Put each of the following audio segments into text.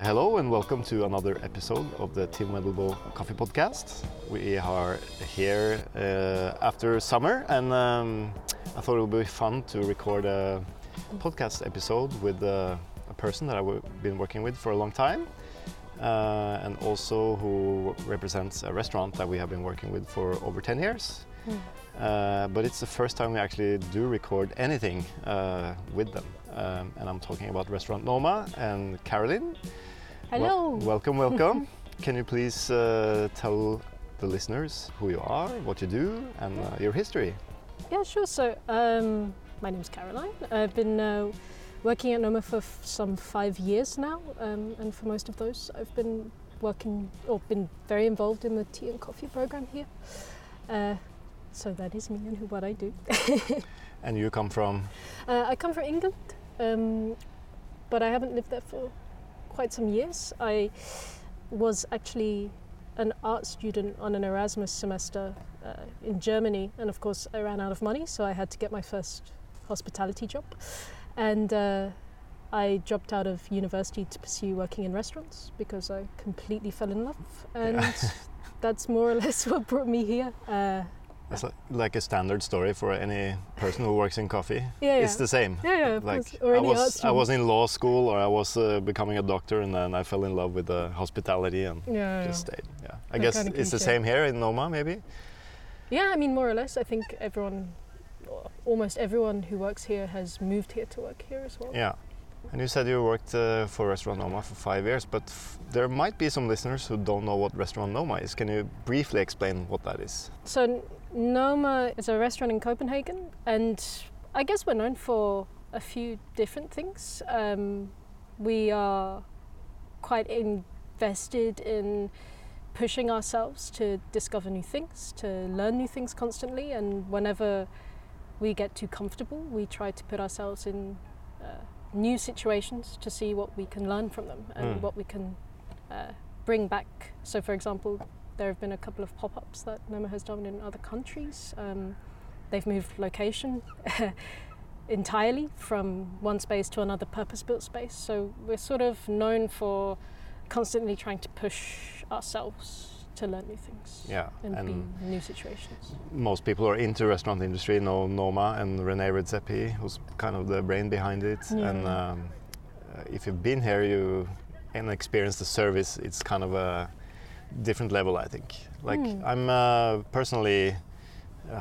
Hello and welcome to another episode of the Tim Wendelboe Coffee Podcast. We are here uh, after summer, and um, I thought it would be fun to record a podcast episode with uh, a person that I've been working with for a long time, uh, and also who represents a restaurant that we have been working with for over 10 years. Uh, but it's the first time we actually do record anything uh, with them. Um, and I'm talking about Restaurant Noma and Carolyne. Hello. Wel- welcome, welcome. Can you please uh, tell the listeners who you are, what you do, and uh, your history? yeah, sure. So, um, my is Carolyne. I've been uh, working at Noma for some five years now, um, and for most of those, I've been working or been very involved in the tea and coffee program here. Uh, so that is me and who what I do. And you come from Uh, I come from England, um, but I haven't lived there for quite some years. I was actually an art student on an Erasmus semester uh, in Germany, and of course, I ran out of money, so I had to get my first hospitality job. And uh, I dropped out of university to pursue working in restaurants because I completely fell in love, and that's more or less what brought me here. Uh, it's li- like a standard story for any person who works in coffee. yeah, yeah. It's the same. yeah, yeah, like. I was, I was in law school or I was uh, becoming a doctor, and then I fell in love with the hospitality and Yeah, yeah, just stayed. Yeah, I That guess kinda it's the same here in Noma, maybe. Yeah, I mean, more or less. I think everyone, almost everyone who works here has moved here to work here as well. Yeah. And you said you worked uh, for Restaurant Noma for five years, but f- there might be some listeners who don't know what Restaurant Noma is. Can you briefly explain what that is? So, Noma is a restaurant in Copenhagen, and I guess we're known for a few different things. Um, we are quite invested in pushing ourselves to discover new things, to learn new things constantly, and whenever we get too comfortable, we try to put ourselves in uh, new situations to see what we can learn from them and Mm. what we can uh, bring back. So, for example, there have been a couple of pop-ups that Noma has done in other countries. Um, they've moved location entirely from one space to another purpose-built space. So we're sort of known for constantly trying to push ourselves to learn new things Yeah, and, and be in new situations. most people who are into restaurant industry know Noma and Rene Redzepi, who's kind of the brain behind it. Yeah. And um, uh, if you've been here, you and experienced the service. It's kind of a different level, I think. Like Mm. I'm uh, personally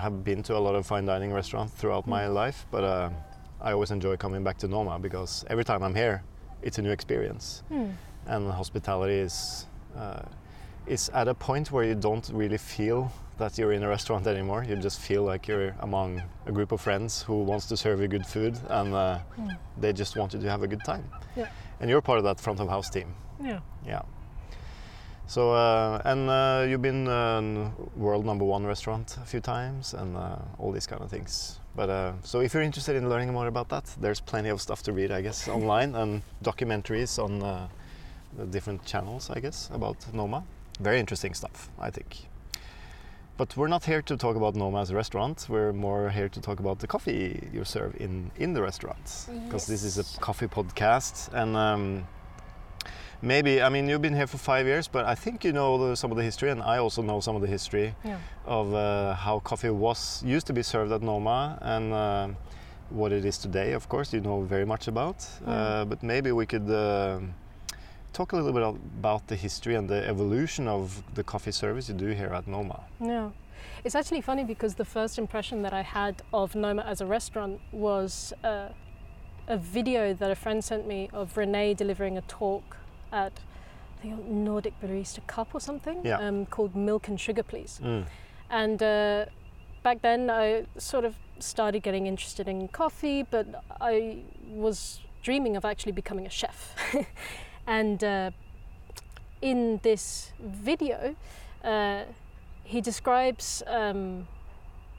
have been to a lot of fine dining restaurants throughout my Mm. life, but uh, I always enjoy coming back to Noma because every time I'm here, it's a new experience Hmm. and hospitality is uh, is at a point where you don't really feel that you're in a restaurant anymore. You just feel like you're among a group of friends who wants to serve you good food, and uh, Hmm. they just want you to have a good time. Yeah. And you're part of that front of house team. Yeah. Yeah. So uh, and uh, you've been uh, world number one restaurant a few times, and uh, all these kind of things. But uh, so if you're interested in learning more about that, there's plenty of stuff to read, I guess, online and documentaries on uh, the different channels, I guess, about Noma. Very interesting stuff, I think. But we're not here to talk about Noma as a restaurant. We're more here to talk about the coffee you serve in in the restaurants, because this is a coffee podcast, and um, maybe I mean you've been here for five years, but I think you know the, some of the history, and I also know some of the history Yeah. of uh, how coffee was used to be served at Noma and uh, what it is today. Of course, you know very much about, uh, Mm. but maybe we could uh, talk a little bit about the history and the evolution of the coffee service you do here at Noma. Yeah. It's actually funny because the first impression that I had of Noma as a restaurant was uh, a video that a friend sent me of Rene delivering a talk at the think Nordic Barista Cup or something Yeah. um, called Milk and Sugar Please. Mm. And uh, back then, I sort of started getting interested in coffee, but I was dreaming of actually becoming a chef. and uh, in this video, uh, he describes um,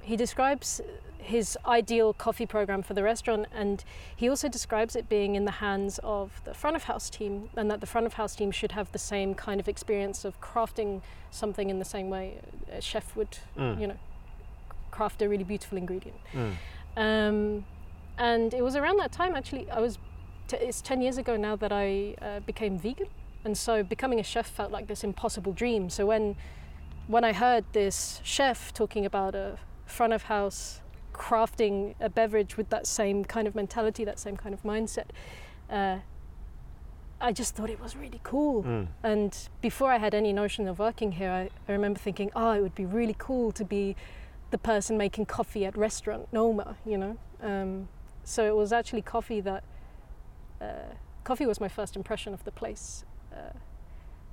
he describes his ideal coffee program for the restaurant, and he also describes it being in the hands of the front of house team, and that the front of house team should have the same kind of experience of crafting something in the same way a chef would, Mm. you know, craft a really beautiful ingredient. Mm. Um, and it was around that time, actually, I was, it's 10 years ago now that I uh, became vegan. And so becoming a chef felt like this impossible dream. So when, when I heard this chef talking about a front of house crafting a beverage with that same kind of mentality, that same kind of mindset, uh, I just thought it was really cool. Mm. And before I had any notion of working here, I, I remember thinking, oh, it would be really cool to be the person making coffee at restaurant Noma, you know. Um, so it was actually coffee that uh, coffee was my first impression of the place. Uh,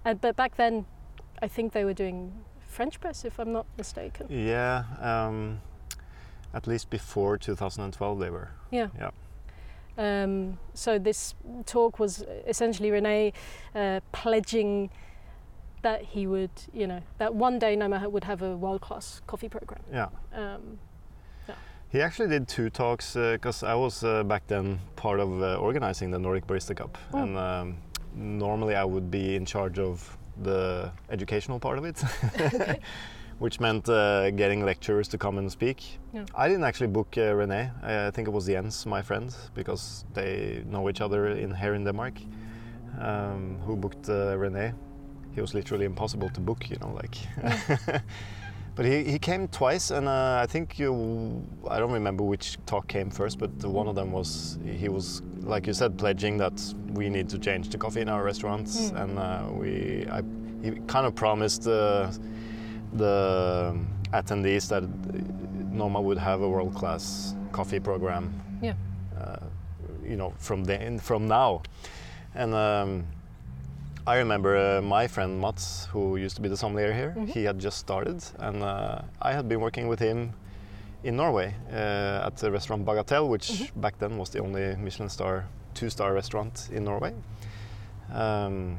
and, but back then, I think they were doing French press, if I'm not mistaken. Yeah, um, at least before 2012 they were. Yeah. Yeah. Um, so this talk was essentially Rene uh, pledging that he would, you know, that one day Noma would have a world-class coffee program. Yeah. Um, He actually did two talks because I was uh, back then part of uh, organizing the Nordic Barista Cup, Oh. and um, normally I would be in charge of the educational part of it, which meant uh, getting lecturers to come and speak. Yeah. I didn't actually book uh, Rene. I think it was Jens, my friend, because they know each other in here in Denmark, um, who booked uh, Rene. He was literally impossible to book, you know, like. But he, he came twice, and uh, I think you, I don't remember which talk came first, but one of them was he was like you said pledging that we need to change the coffee in our restaurants, Mm. and uh, we I, he kind of promised uh, the attendees that Noma would have a world class coffee program. Yeah. Uh, you know from then from now, and. Um, I remember uh, my friend Mads, who used to be the sommelier here. Mhm. He had just started, and uh, I had been working with him in Norway uh, at the restaurant Bagatelle, which Mhm. back then was the only Michelin star, two-star restaurant in Norway. Um,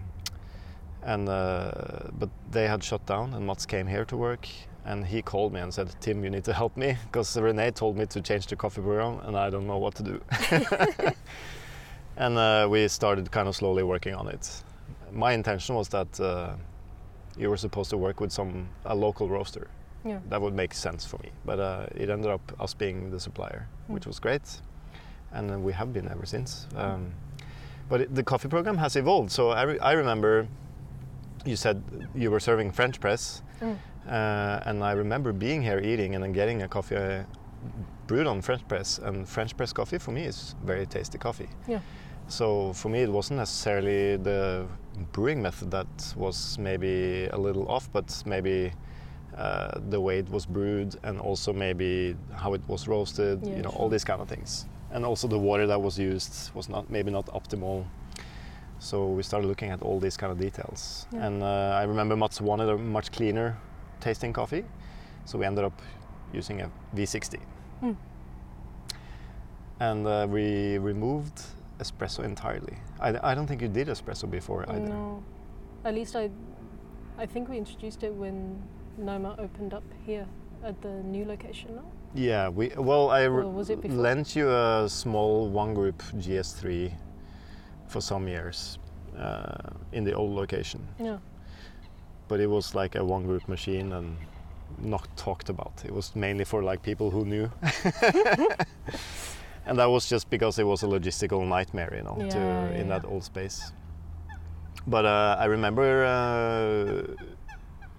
and uh, but they had shut down, and Mads came here to work. And he called me and said, "Tim, you need to help me because Rene told me to change the coffee program, and I don't know what to do." and uh, we started kind of slowly working on it my intention was that uh, you were supposed to work with some a local roaster. Yeah. That would make sense for me. But uh, it ended up us being the supplier, Mm. which was great, and uh, we have been ever since. Um, but it, the coffee program has evolved. So I, re- I remember you said you were serving French press, Mm. uh, and I remember being here eating and then getting a coffee uh, brewed on French press. And French press coffee for me is very tasty coffee. Yeah. So for me, it wasn't necessarily the brewing method that was maybe a little off, but maybe uh, the way it was brewed and also maybe how it was roasted. Yeah, you know, sure. all these kind of things. And also the water that was used was not maybe not optimal. So we started looking at all these kind of details. Yeah. And uh, I remember Mads wanted a much cleaner tasting coffee, so we ended up using a V60. Mm. And uh, we removed espresso entirely. I, I don't think you did espresso before either. No, at least I, I think we introduced it when Noma opened up here at the new location. No. Yeah, we well I lent you a small one group GS3 for some years uh, in the old location, Yeah. but it was like a one group machine and not talked about. It was mainly for like people who knew. and that was just because it was a logistical nightmare, you know, to Yeah, in that old space. But uh, I remember uh,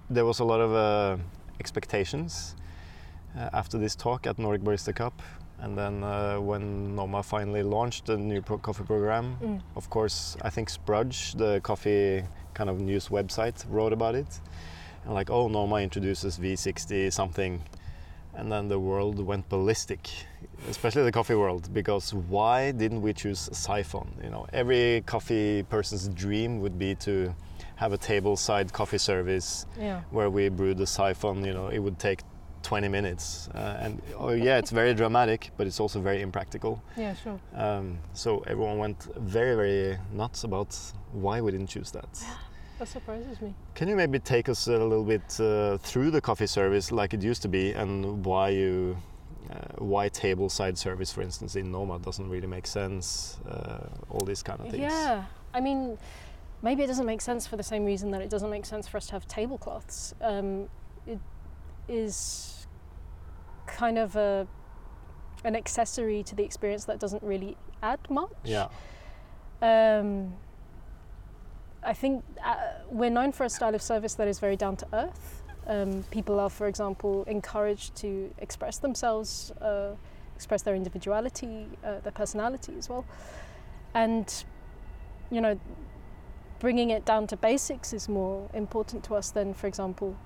there was a lot of uh, expectations uh, after this talk at Nordic Barista Cup, and then uh, when Noma finally launched the new pro- coffee program, Mm. of course, I think Sprudge, the coffee kind of news website, wrote about it. And like, oh, Noma introduces V60 something. And then the world went ballistic, especially the coffee world, because why didn't we choose a siphon? You know, every coffee person's dream would be to have a table-side coffee service Yeah. where we brew the siphon. You know, it would take 20 minutes, uh, and oh yeah, it's very dramatic, but it's also very impractical. Yeah. Sure. Um, so everyone went very, very nuts about why we didn't choose that. That surprises me. Can you maybe take us a little bit uh, through the coffee service like it used to be, and why you, uh, why table side service, for instance, in Noma doesn't really make sense? Uh, all these kind of things. Yeah, I mean, maybe it doesn't make sense for the same reason that it doesn't make sense for us to have tablecloths. Um, it is kind of a an accessory to the experience that doesn't really add much. Yeah. Um, I think uh, we're known for a style of service that is very down to earth. Um, people are, for example, encouraged to express themselves, uh, express their individuality, uh, their personality as well. And, you know, bringing it down to basics is more important to us than, for example,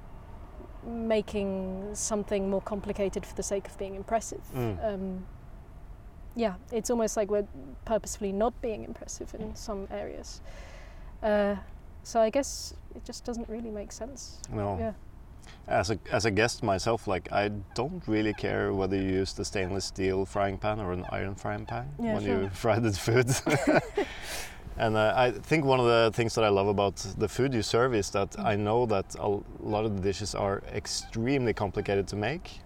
making something more complicated for the sake of being impressive. Mm. Um, yeah, it's almost like we're purposefully not being impressive in some areas. Uh, so I guess it just doesn't really make sense. No. Yeah. As a as a guest myself, like I don't really care whether you use the stainless steel frying pan or an iron frying pan Yeah, when sure. you fry the food. and uh, I think one of the things that I love about the food you serve is that. I know that a lot of the dishes are extremely complicated to make,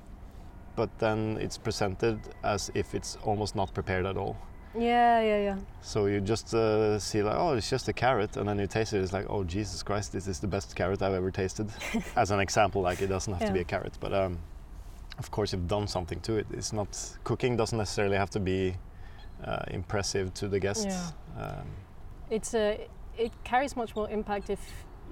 but then it's presented as if it's almost not prepared at all. Yeah, yeah, yeah. So you just uh, see like, oh, it's just a carrot, and then you taste it. It's like, oh, Jesus Christ, this is the best carrot I've ever tasted. As an example, like it doesn't have to be a carrot, but um, of course you've done something to it. It's not cooking doesn't necessarily have to be uh, impressive to the guests. Yeah. Um, It's a, it carries much more impact if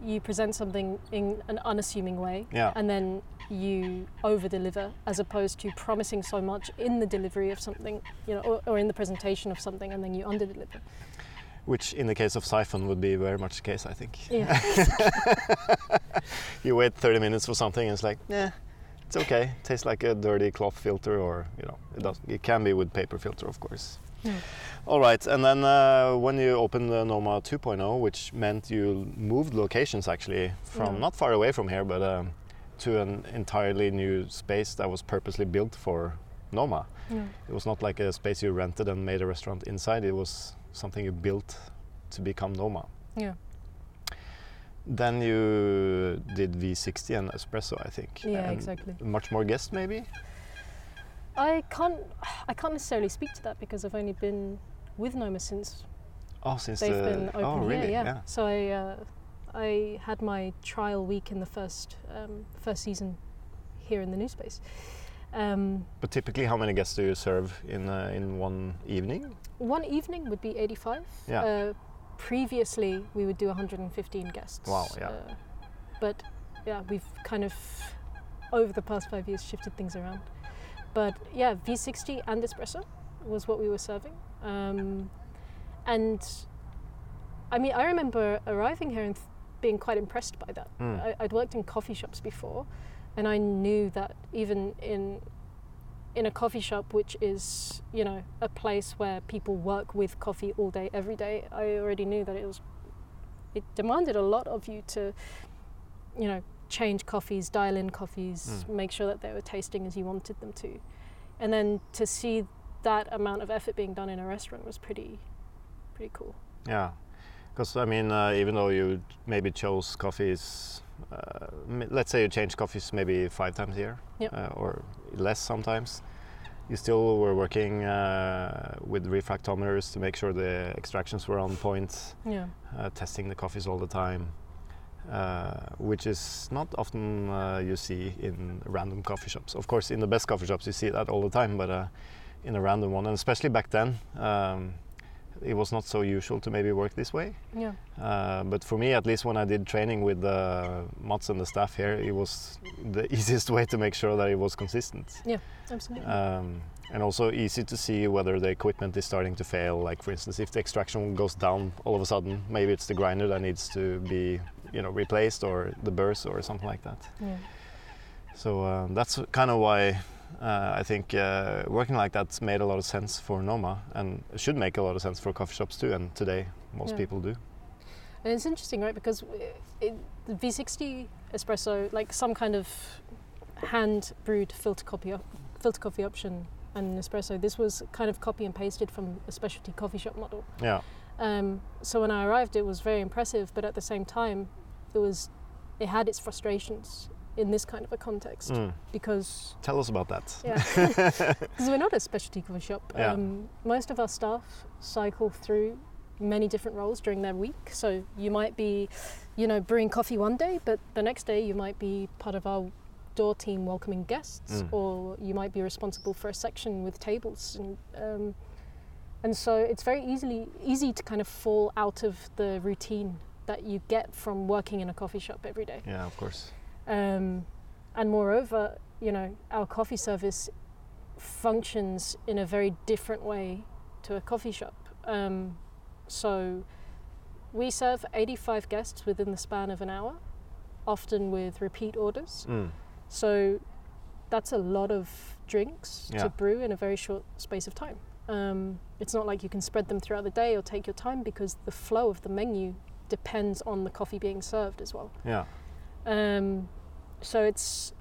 you present something in an unassuming way yeah, and then you over deliver as opposed to promising so much in the delivery of something, you know, or, or in the presentation of something and then you under deliver. which in the case of siphon would be very much the case, I think. Yeah. You wait 30 minutes for something, and it's like, yeah, it's okay. It Tastes like a dirty cloth filter, or you know, it does. It can be with paper filter, of course. Yeah. All right, and then uh, when you opened the Noma 2.0, which meant you moved locations actually from not far away from here, but um, to an entirely new space that was purposely built for Noma. Yeah. It was not like a space you rented and made a restaurant inside. It was something you built to become Noma. Yeah. Then you did V60 and espresso, I think. Yeah, And exactly. Much more guests, maybe. I can't I can't necessarily speak to that because I've only been with Noma since Oh, since they've the been open oh really? Yeah. So I uh, I had my trial week in the first um, first season here in the new space. Um, But typically, how many guests do you serve in uh, in one evening? one evening would be 85. Yeah. Uh, previously, we would do 115 guests. Wow, yeah. Uh, but yeah, we've kind of over the past five years shifted things around. But yeah, V60 and espresso was what we were serving. Um, and I mean, I remember arriving here and being quite impressed by that. Mm. I, I'd worked in coffee shops before, and I knew that even in in a coffee shop, which is you know a place where people work with coffee all day, every day, I already knew that it was it demanded a lot of you to you know change coffees, dial in coffees, Mm. make sure that they were tasting as you wanted them to, and then to see that amount of effort being done in a restaurant was pretty pretty cool. Yeah, because I mean, uh, even though you maybe chose coffees, uh, let's say you change coffees maybe five times a year, Yep. uh, or less sometimes, you still were working uh, with refractometers to make sure the extractions were on point, Yeah. uh, testing the coffees all the time. Uh, which is not often uh, you see in random coffee shops. Of course, in the best coffee shops you see that all the time, but uh, in a random one, and especially back then, um, it was not so usual to maybe work this way. Yeah. Uh, but for me, at least when I did training with uh, Mads and the staff here, it was the easiest way to make sure that it was consistent. Yeah, absolutely. Um, and also easy to see whether the equipment is starting to fail. Like for instance, if the extraction goes down all of a sudden, maybe it's the grinder that needs to be, you know, replaced or the burrs or something like that. yeah. So uh, that's kind of why uh, I think uh, working like that's made a lot of sense for Noma and should make a lot of sense for coffee shops too. And today, most Yeah. people do. And it's interesting, right? Because it, the V60 espresso, like some kind of hand brewed filter coffee, filter coffee option, and espresso, this was kind of copy and pasted from a specialty coffee shop model. Yeah. Um, so when I arrived, it was very impressive, but at the same time, it was it had its frustrations in this kind of a context Mm. because Tell us about that. yeah because we're not a specialty coffee shop. Yeah. Um, most of our staff cycle through many different roles during their week. So you might be, you know, brewing coffee one day, but the next day you might be part of our door team welcoming guests, Mm. or you might be responsible for a section with tables and. Um, and so it's very easily easy to kind of fall out of the routine that you get from working in a coffee shop every day. Yeah, of course. Um, and moreover, you know, our coffee service functions in a very different way to a coffee shop. Um, so we serve 85 guests within the span of an hour, often with repeat orders. Mm. So that's a lot of drinks Yeah. to brew in a very short space of time. Um, it's not like you can spread them throughout the day or take your time because the flow of the menu depends on the coffee being served as well. Yeah. Um, so it's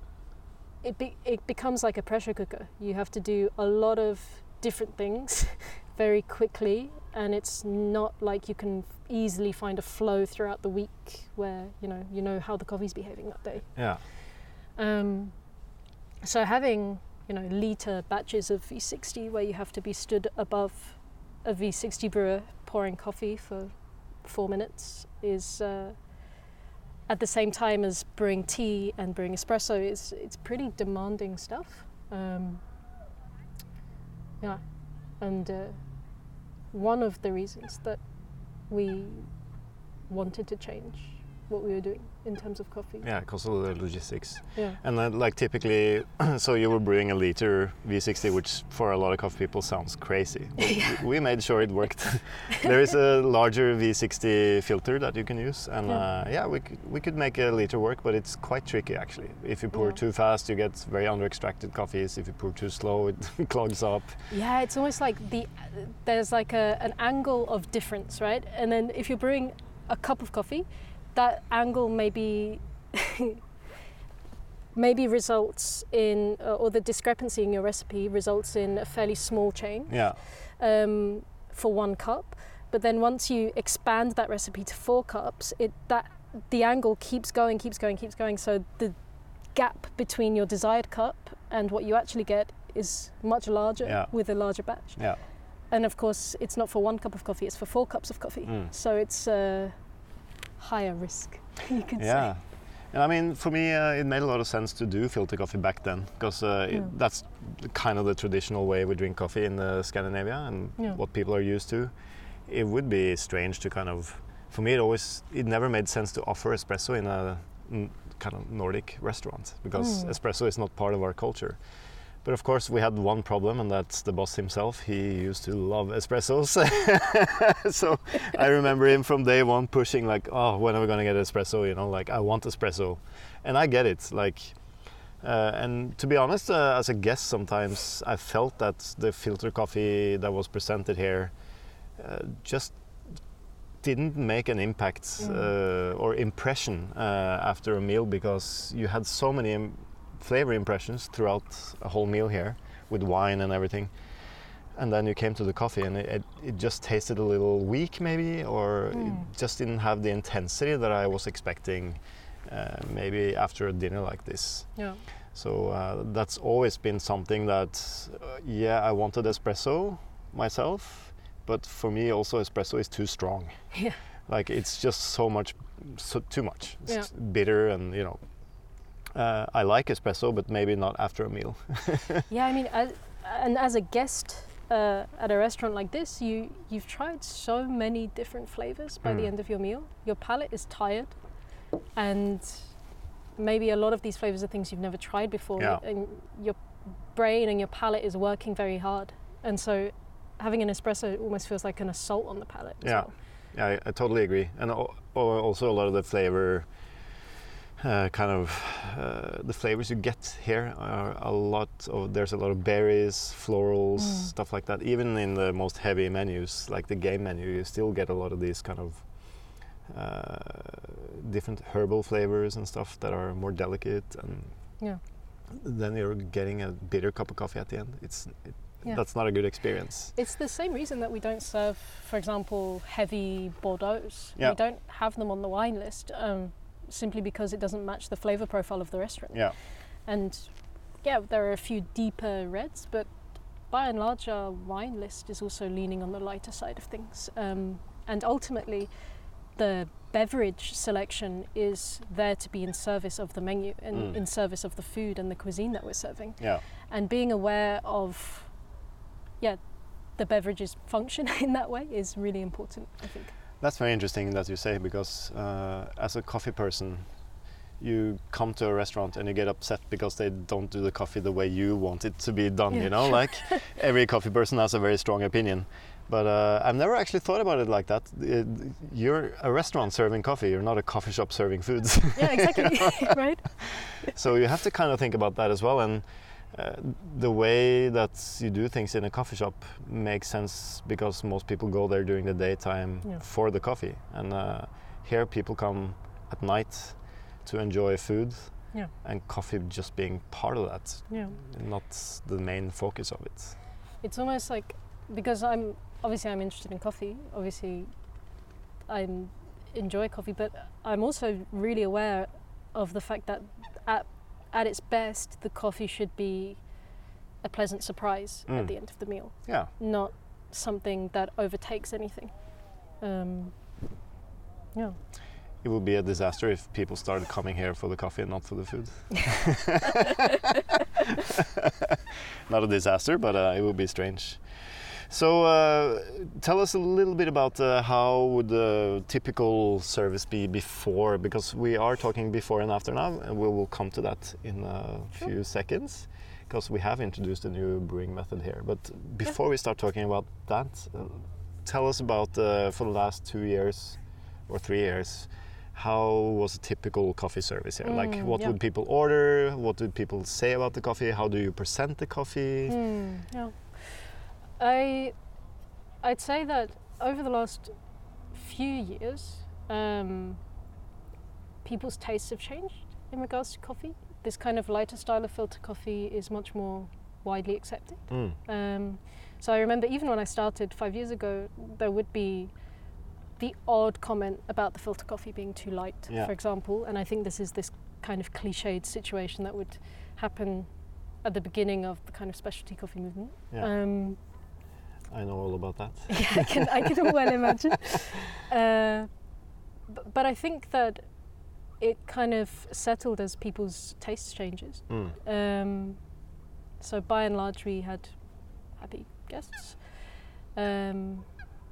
it be, it becomes like a pressure cooker. You have to do a lot of different things very quickly, and it's not like you can easily find a flow throughout the week where you know you know how the coffee's behaving that day. Yeah. Um, so having you know liter batches of V60 where you have to be stood above a V60 brewer pouring coffee for four minutes is uh, at the same time as brewing tea and brewing espresso is it's pretty demanding stuff. Um, yeah, and uh, one of the reasons that we wanted to change what we were doing in terms of coffee. Yeah, because of the logistics. Yeah. And then, like typically, so you were brewing a liter V60, which for a lot of coffee people sounds crazy. But we- made sure it worked. there is a larger V60 filter that you can use, and Yeah. uh, yeah, we could, we could make a liter work, but it's quite tricky actually. If you pour Yeah. too fast, you get very under-extracted coffees. If you pour too slow, it clogs up. Yeah, it's almost like the there's like a, an angle of difference, right? And then if you're brewing a cup of coffee, that angle maybe maybe results in uh, or the discrepancy in your recipe results in a fairly small change Yeah, um, for one cup. But then once you expand that recipe to four cups, it that the angle keeps going, keeps going, keeps going. So the gap between your desired cup and what you actually get is much larger Yeah. with a larger batch. yeah, And of course, it's not for one cup of coffee; it's for four cups of coffee. Mm. So it's a higher risk, you could yeah. say. And I mean, for me, uh, it made a lot of sense to do filter coffee back then, because uh, it- Yeah. that's kind of the traditional way we drink coffee in uh, Scandinavia and Yeah. what people are used to. It would be strange to kind of, for me, it always, it never made sense to offer espresso in a kind of Nordic restaurant because Mm. espresso is not part of our culture. But of course, we had one problem, and that's the boss himself. He used to love espressos. so I remember him from day one pushing, like, oh, when are we going to get espresso? You know, like, I want espresso. And I get it. Like, uh, and to be honest, uh, as a guest, sometimes I felt that the filter coffee that was presented here uh, just didn't make an impact Mm. uh, or impression uh, after a meal because you had so many im- flavor impressions throughout a whole meal here with wine and everything. And then you came to the coffee and it, it, just tasted a little weak, maybe, or Mm. it just didn't have the intensity that I was expecting uh, maybe after a dinner like this. Yeah. So uh, that's always been something that, uh, yeah, I wanted espresso myself, but for me also espresso is too strong. Yeah. Like it's just so much, so too much. It's Yeah. bitter and you know. Uh, I like espresso, but maybe not after a meal. Yeah, I mean, as, and as a guest uh, at a restaurant like this, you you've tried so many different flavors by the Mm. end of your meal. Your palate is tired, and maybe a lot of these flavors are things you've never tried before, Yeah. and your brain and your palate is working very hard, and so having an espresso almost feels like an assault on the palate. as Yeah. well. Yeah, I, I totally agree. And al- al- also a lot of the flavor, uh, kind of, uh, the flavors you get here are a lot of. There's a lot of berries, florals, Mm. stuff like that. Even in the most heavy menus, like the game menu, you still get a lot of these kind of uh, different herbal flavors and stuff that are more delicate. And Yeah. then you're getting a bitter cup of coffee at the end. It's it, Yeah. that's not a good experience. It's the same reason that we don't serve, for example, heavy Bordeaux. Yeah. We don't have them on the wine list. Um, simply because it doesn't match the flavor profile of the restaurant. Yeah. And yeah, there are a few deeper reds, but by and large, our wine list is also leaning on the lighter side of things. Um, and ultimately, the beverage selection is there to be in service of the menu and Mm. in service of the food and the cuisine that we're serving. Yeah. And being aware of, yeah, the beverage's function in that way is really important, I think. That's very interesting that you say because uh, as a coffee person, you come to a restaurant and you get upset because they don't do the coffee the way you want it to be done. Yeah, You know, like every coffee person has a very strong opinion. But uh, I've never actually thought about it like that. Uh, you're a restaurant serving coffee. You're not a coffee shop serving foods. Yeah, exactly. right? so you have to kind of think about that as well. And uh, the way that you do things in a coffee shop makes sense because most people go there during the daytime Yeah. for the coffee, and uh, here people come at night to enjoy food, Yeah. and coffee just being part of that, Yeah. not the main focus of it. It's almost like because I'm obviously I'm interested in coffee. Obviously, I enjoy coffee, but I'm also really aware of the fact that at at its best, the coffee should be a pleasant surprise Mm. at the end of the meal, Yeah, not something that overtakes anything. Um, yeah. it would be a disaster if people started coming here for the coffee and not for the food. not a disaster, but uh, it would be strange. So, uh, tell us a little bit about uh, how would the typical service be before, because we are talking before and after now, and we will come to that in a Sure. few seconds, because we have introduced a new brewing method here. But before we start talking about that, uh, tell us about uh, for the last two years or three years. How was a typical coffee service here? like, Mm, what yeah. would people order? What did people say about the coffee? How do you present the coffee? Hmm, yeah. I I'd say that over the last few years, um, people's tastes have changed in regards to coffee. This kind of lighter style of filter coffee is much more widely accepted. Mm. Um, so I remember even when I started five years ago, there would be the odd comment about the filter coffee being too light, Yeah. for example. And I think this is this kind of cliched situation that would happen at the beginning of the kind of specialty coffee movement. Yeah. Um, I know all about that. yeah, I can, I can well imagine. Uh, but, but I think that it kind of settled as people's tastes changes. Mm. Um, so by and large, we had happy guests. Um,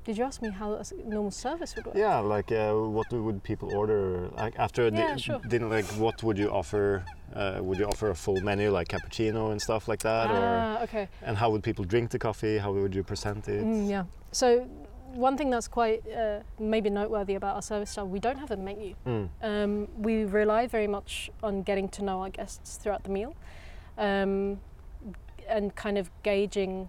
did you ask me how a normal service would work? Yeah, like uh, what would people order? Like after Yeah, di- sure. dinner, like what would you offer? Uh, would you offer a full menu like cappuccino and stuff like that, or Ah, okay. and how would people drink the coffee? How would you present it? Mm, yeah. So one thing that's quite uh, maybe noteworthy about our service style, we don't have a menu. Mm. Um, we rely very much on getting to know our guests throughout the meal, um, and kind of gauging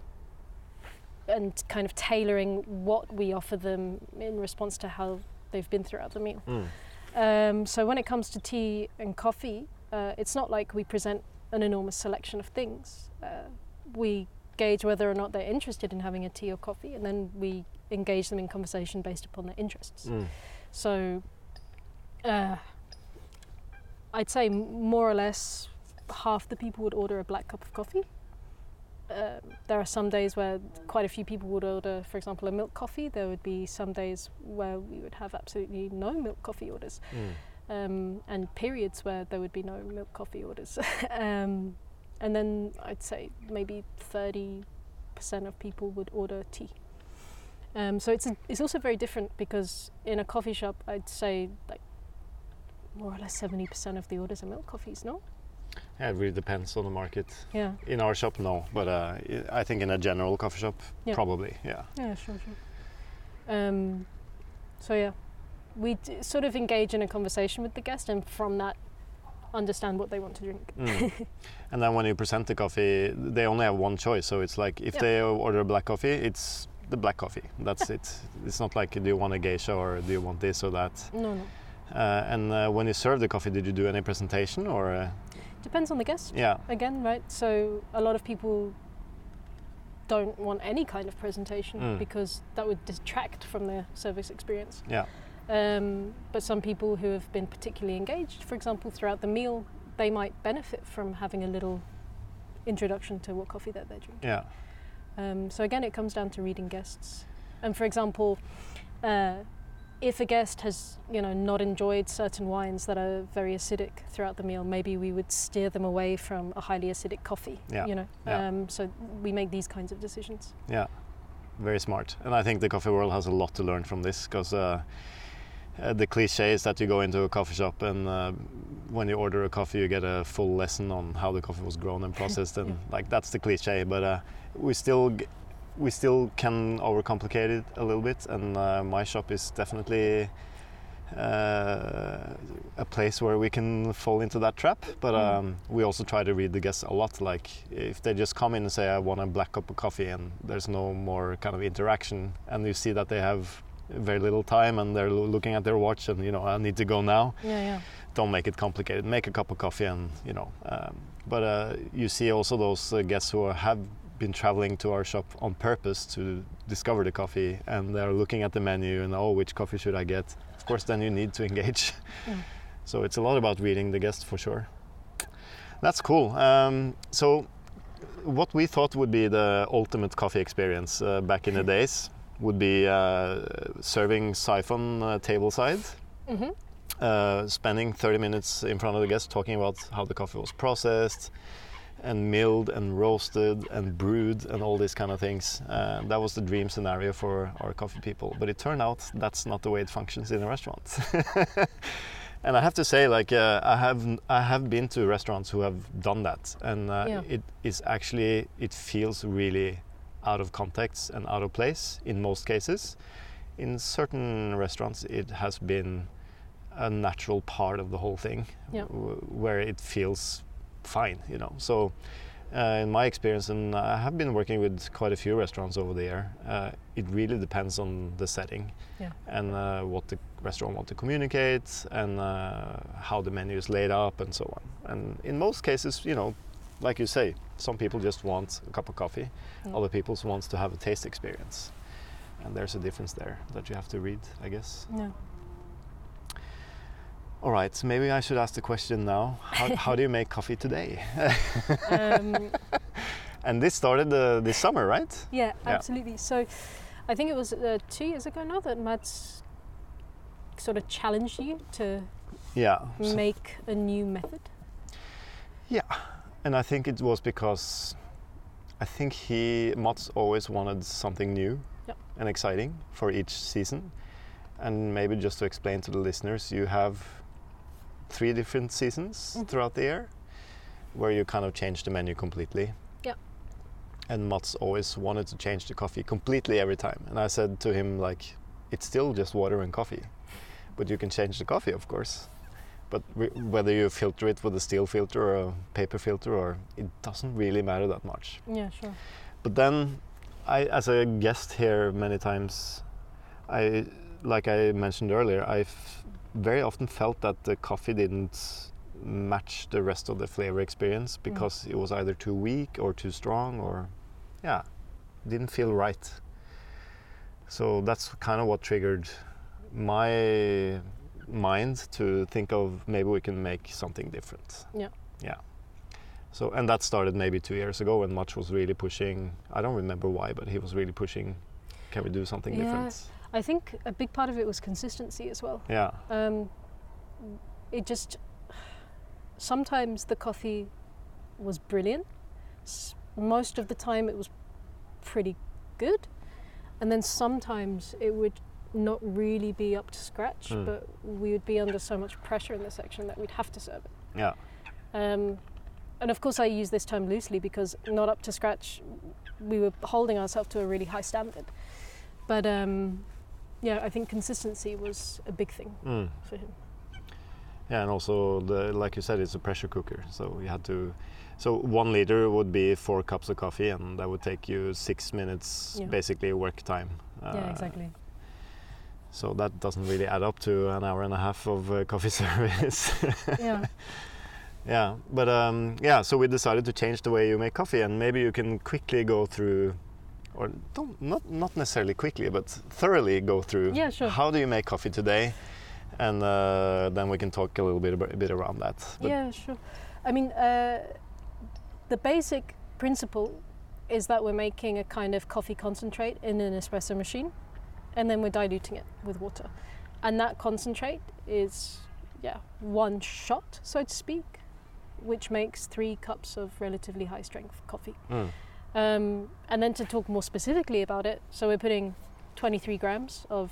and kind of tailoring what we offer them in response to how they've been throughout the meal. Mm. Um, so when it comes to tea and coffee, uh, it's not like we present an enormous selection of things. Uh, we gauge whether or not they're interested in having a tea or coffee, and then we engage them in conversation based upon their interests. Mm. So uh, I'd say more or less half the people would order a black cup of coffee. Um, there are some days where quite a few people would order, for example, a milk coffee. There would be some days where we would have absolutely no milk coffee orders, Mm. um, and periods where there would be no milk coffee orders. um, and then I'd say maybe 30% of people would order tea. Um, so it's, a, it's also very different because in a coffee shop, I'd say like more or less 70% of the orders are milk coffees, no? Yeah, it really depends on the market. Yeah. In our shop, no, but uh, I think in a general coffee shop, Yeah. probably, yeah. Yeah, sure, sure. Um, so yeah, we d- sort of engage in a conversation with the guest, and from that, understand what they want to drink. Mm. and then when you present the coffee, they only have one choice. So it's like if Yeah. they order a black coffee, it's the black coffee. That's it. It's not like do you want a geisha or do you want this or that. No, no. Uh, and uh, when you serve the coffee, did you do any presentation or? Depends on the guest. yeah. Again, right? So a lot of people don't want any kind of presentation Mm. because that would detract from their service experience. Yeah. Um, but some people who have been particularly engaged, for example, throughout the meal, they might benefit from having a little introduction to what coffee that they're drinking. Yeah. Um, so again, it comes down to reading guests. And for example, uh, if a guest has you know not enjoyed certain wines that are very acidic throughout the meal, maybe we would steer them away from a highly acidic coffee. Yeah. You know, Yeah. um, so we make these kinds of decisions. Yeah, very smart. And I think the coffee world has a lot to learn from this because uh, uh, the cliche is that you go into a coffee shop and uh, when you order a coffee, you get a full lesson on how the coffee was grown and processed, and like that's the cliche. But uh, we still we still can overcomplicate it a little bit, and uh, my shop is definitely. Uh, a place where we can fall into that trap, but Mm. um, we also try to read the guests a lot. Like if they just come in and say, "I want a black cup of coffee," and there's no more kind of interaction, and you see that they have very little time and they're looking at their watch and you know, I need to go now. Yeah, yeah. Don't make it complicated. Make a cup of coffee and you know. Um, but uh, you see also those uh, guests who have been traveling to our shop on purpose to discover the coffee, and they're looking at the menu and oh, which coffee should I get? Of course, then you need to engage. Mm. So it's a lot about reading the guest for sure. That's cool. Um, so, what we thought would be the ultimate coffee experience uh, back in the days would be uh, serving siphon uh, tableside, hmm uh, spending 30 minutes in front of the guest talking about how the coffee was processed and milled and roasted and brewed and all these kind of things. Uh, that was the dream scenario for our coffee people. But it turned out that's not the way it functions in a restaurant. and I have to say, like uh, I have I have been to restaurants who have done that, and uh, Yeah. it is actually it feels really out of context and out of place in most cases. In certain restaurants, it has been a natural part of the whole thing, Yeah. where it feels fine, you know. So, uh, in my experience, and I have been working with quite a few restaurants over the year, uh, it really depends on the setting Yeah. and uh, what the restaurant want to communicate and uh, how the menu is laid up and so on. And in most cases, you know, like you say, some people just want a cup of coffee, Yeah. other people wants to have a taste experience. And there's a difference there that you have to read, I guess. Yeah. All right, so maybe I should ask the question now. How, how do you make coffee today? Um, and this started uh, this summer, right? yeah, Yeah. absolutely. So I think it was uh, two years ago now that Mads sort of challenged you to Yeah. so- make a new method. Yeah, and I think it was because I think he Mads always wanted something new Yep. and exciting for each season. And maybe just to explain to the listeners, you have three different seasons Mhm. throughout the year where you kind of change the menu completely. Yeah. And Mads always wanted to change the coffee completely every time. And I said to him like it's still just water and coffee. But you can change the coffee, of course. But whether you filter it with a steel filter or a paper filter, or it doesn't really matter that much. Yeah, sure. But then, I, as a guest here many times, I, like I mentioned earlier, I've very often felt that the coffee didn't match the rest of the flavor experience mm. because it was either too weak or too strong, or yeah, didn't feel right. So that's kind of what triggered my mind to think of maybe we can make something different. Yeah. Yeah. So and that started maybe two years ago when Mads was really pushing. I don't remember why, but he was really pushing. Can we do something Yeah. different? I think a big part of it was consistency as well. Yeah. Um, it just sometimes the coffee was brilliant. Most of the time it was pretty good, and then sometimes it would not really be up to scratch. Mm. But we would be under so much pressure in the section that we'd have to serve it. Yeah. Um, and of course, I use this term loosely because not up to scratch, we were holding ourselves to a really high standard. But um, yeah, I think consistency was a big thing Mm. for him. Yeah, and also the like you said, it's a pressure cooker, so you had to. So one liter would be four cups of coffee, and that would take you six minutes, Yeah. basically work time. yeah, Uh, exactly. So that doesn't really add up to an hour and a half of uh, coffee service. yeah. yeah, but um, yeah, so we decided to change the way you make coffee, and maybe you can quickly go through or don't not not necessarily quickly, but thoroughly go through. Yeah, sure. How do you make coffee today? And uh, then we can talk a little bit about, a bit around that. But yeah, sure. I mean, uh, the basic principle is that we're making a kind of coffee concentrate in an espresso machine, and then we're diluting it with water, and that concentrate is yeah one shot, so to speak, which makes three cups of relatively high strength coffee. Mm. Um, and then to talk more specifically about it, so we're putting 23 grams of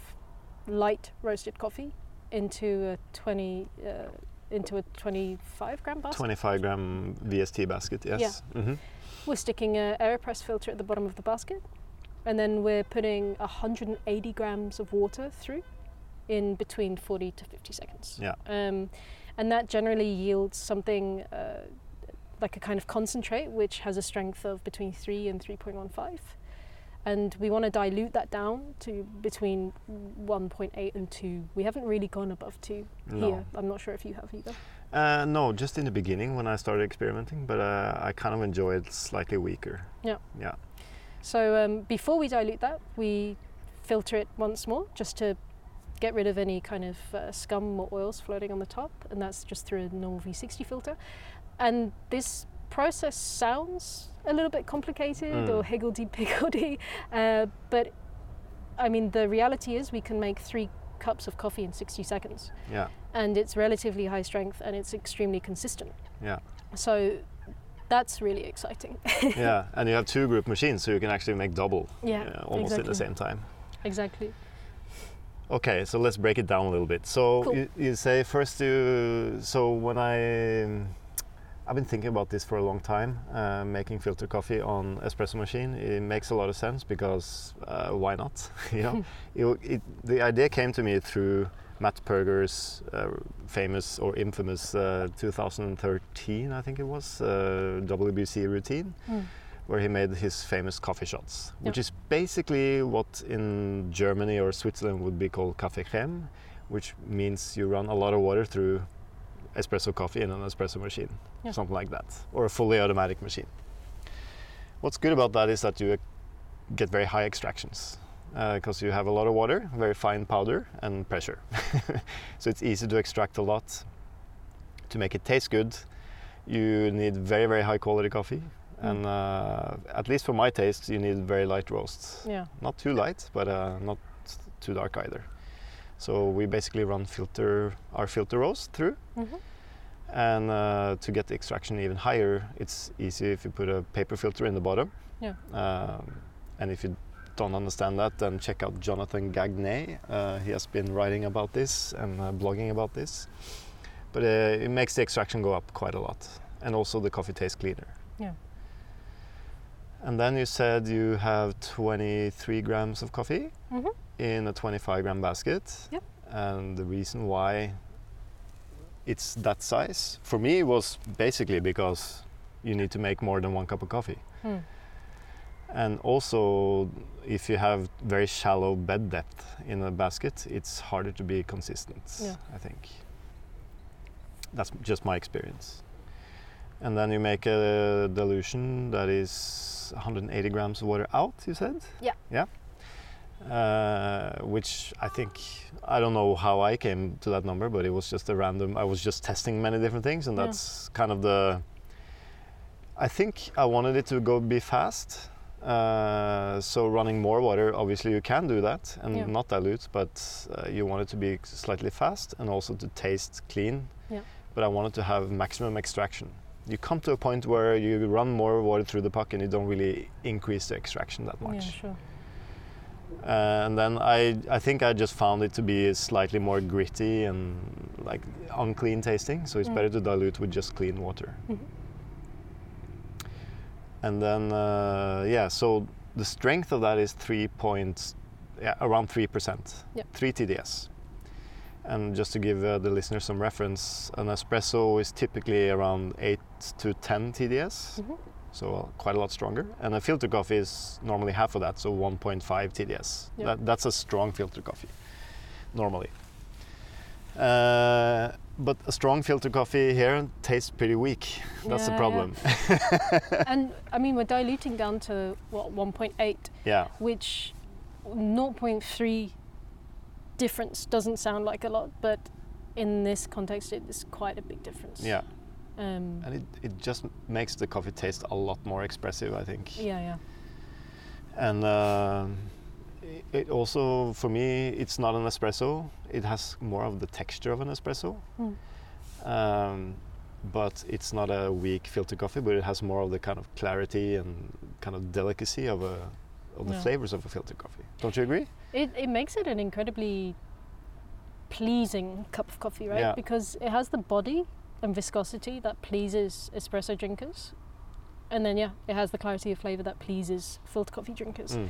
light roasted coffee into a 20 uh, into a 25 gram basket. 25 gram VST basket, yes. hmm We're sticking an aeropress filter at the bottom of the basket, and then we're putting 180 grams of water through in between 40 to 50 seconds. Yeah. Um, and that generally yields something uh, like a kind of concentrate, which has a strength of between 3 and 3.15. And we want to dilute that down to between 1.8 and 2. We haven't really gone above 2 No. here. I'm not sure if you have either. Uh, no, just in the beginning when I started experimenting, but uh, I kind of enjoy it slightly weaker. Yeah. Yeah. So um, before we dilute that, we filter it once more just to get rid of any kind of uh, scum or oils floating on the top, and that's just through a normal V60 filter. And this process sounds a little bit complicated Mm. or higgledy-piggledy, uh, but I mean the reality is we can make three cups of coffee in 60 seconds, Yeah. and it's relatively high strength and it's extremely consistent. Yeah. So that's really exciting. yeah. And you have two group machines, so you can actually make double yeah, uh, almost at the same time. Exactly. Okay, so let's break it down a little bit. So Cool. you, you say first you so when I I've been thinking about this for a long time, uh, making filter coffee on espresso machine. It makes a lot of sense because uh, why not? you know, it, it, the idea came to me through Matt Perger's uh, famous or infamous uh, 2013, I think it was, uh, WBC routine Mm. where he made his famous coffee shots, which is basically what in Germany or Switzerland would be called café crème, which means you run a lot of water through espresso coffee in an espresso machine, Yeah. something like that, or a fully automatic machine. What's good about that is that you get very high extractions because you have a lot of water, very fine powder, and pressure. so it's easy to extract a lot. To make it taste good, you need very, very high quality coffee. Mm. And uh, at least for my taste, you need very light roasts. Yeah. Not too light, but uh, not too dark either. So we basically run filter our filter roast through, hmm and uh, to get the extraction even higher, it's easy if you put a paper filter in the bottom. Yeah. Um, and if you don't understand that, then check out Jonathan Gagné. Uh, he has been writing about this and uh, blogging about this. But uh, it makes the extraction go up quite a lot, and also the coffee tastes cleaner. Yeah. And then you said you have 23 grams of coffee hmm in a 25 gram basket. Yep. And the reason why it's that size for me was basically because you need to make more than one cup of coffee. Mm. And also, if you have very shallow bed depth in a basket, it's harder to be consistent, Yeah. I think. That's just my experience. And then you make a dilution that is 180 grams of water out, you said? Yeah. Yeah. Uh, which I think, I don't know how I came to that number, but it was just a random, I was just testing many different things, and Yeah. that's kind of the. I think I wanted it to go be fast. Uh, so running more water, obviously you can do that and Yeah. not dilute, but uh, you want it to be slightly fast and also to taste clean. Yeah. But I wanted to have maximum extraction. You come to a point where you run more water through the puck and you don't really increase the extraction that much. Yeah, sure. Uh, and then I, I think I just found it to be slightly more gritty and like unclean tasting. So it's Mm. better to dilute with just clean water. Mhm. And then uh, yeah, so the strength of that is three points, yeah, around three percent, Yep. three TDS. And just to give uh, the listener some reference, an espresso is typically around eight to ten TDS, Mhm. So uh, quite a lot stronger. And a filter coffee is normally half of that, so 1.5 TDS. Yeah. That, that's a strong filter coffee, normally. Uh, but a strong filter coffee here tastes pretty weak. That's the Yeah, problem. and I mean, we're diluting down to what 1.8, Yeah. which 0.3 difference doesn't sound like a lot, but in this context, it is quite a big difference. Yeah. Um, And it, it just makes the coffee taste a lot more expressive, I think. yeah, yeah. And uh, it also, for me, it's not an espresso. It has more of the texture of an espresso. Hmm. Um, but it's not a weak filter coffee, but it has more of the kind of clarity and kind of delicacy of a of the flavors of a filter coffee. Don't you agree? It, it makes it an incredibly pleasing cup of coffee, right? Yeah. Because it has the body and viscosity that pleases espresso drinkers. And then, yeah, it has the clarity of flavor that pleases filter coffee drinkers. Mm.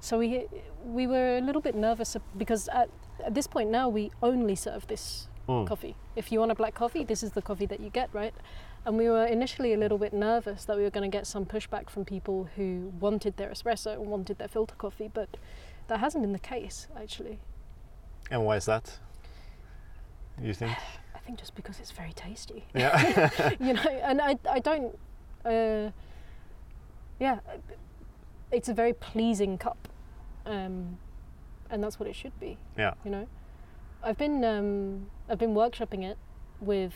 So we we were a little bit nervous because at, at this point now we only serve this Mm. coffee. If you want a black coffee, this is the coffee that you get, right? And we were initially a little bit nervous that we were going to get some pushback from people who wanted their espresso and wanted their filter coffee, but that hasn't been the case actually. And why is that? You think? I think just because it's very tasty, yeah. you know. And I I don't, uh, yeah, it's a very pleasing cup, um, and that's what it should be. yeah. you know i've been um, i've been workshopping it with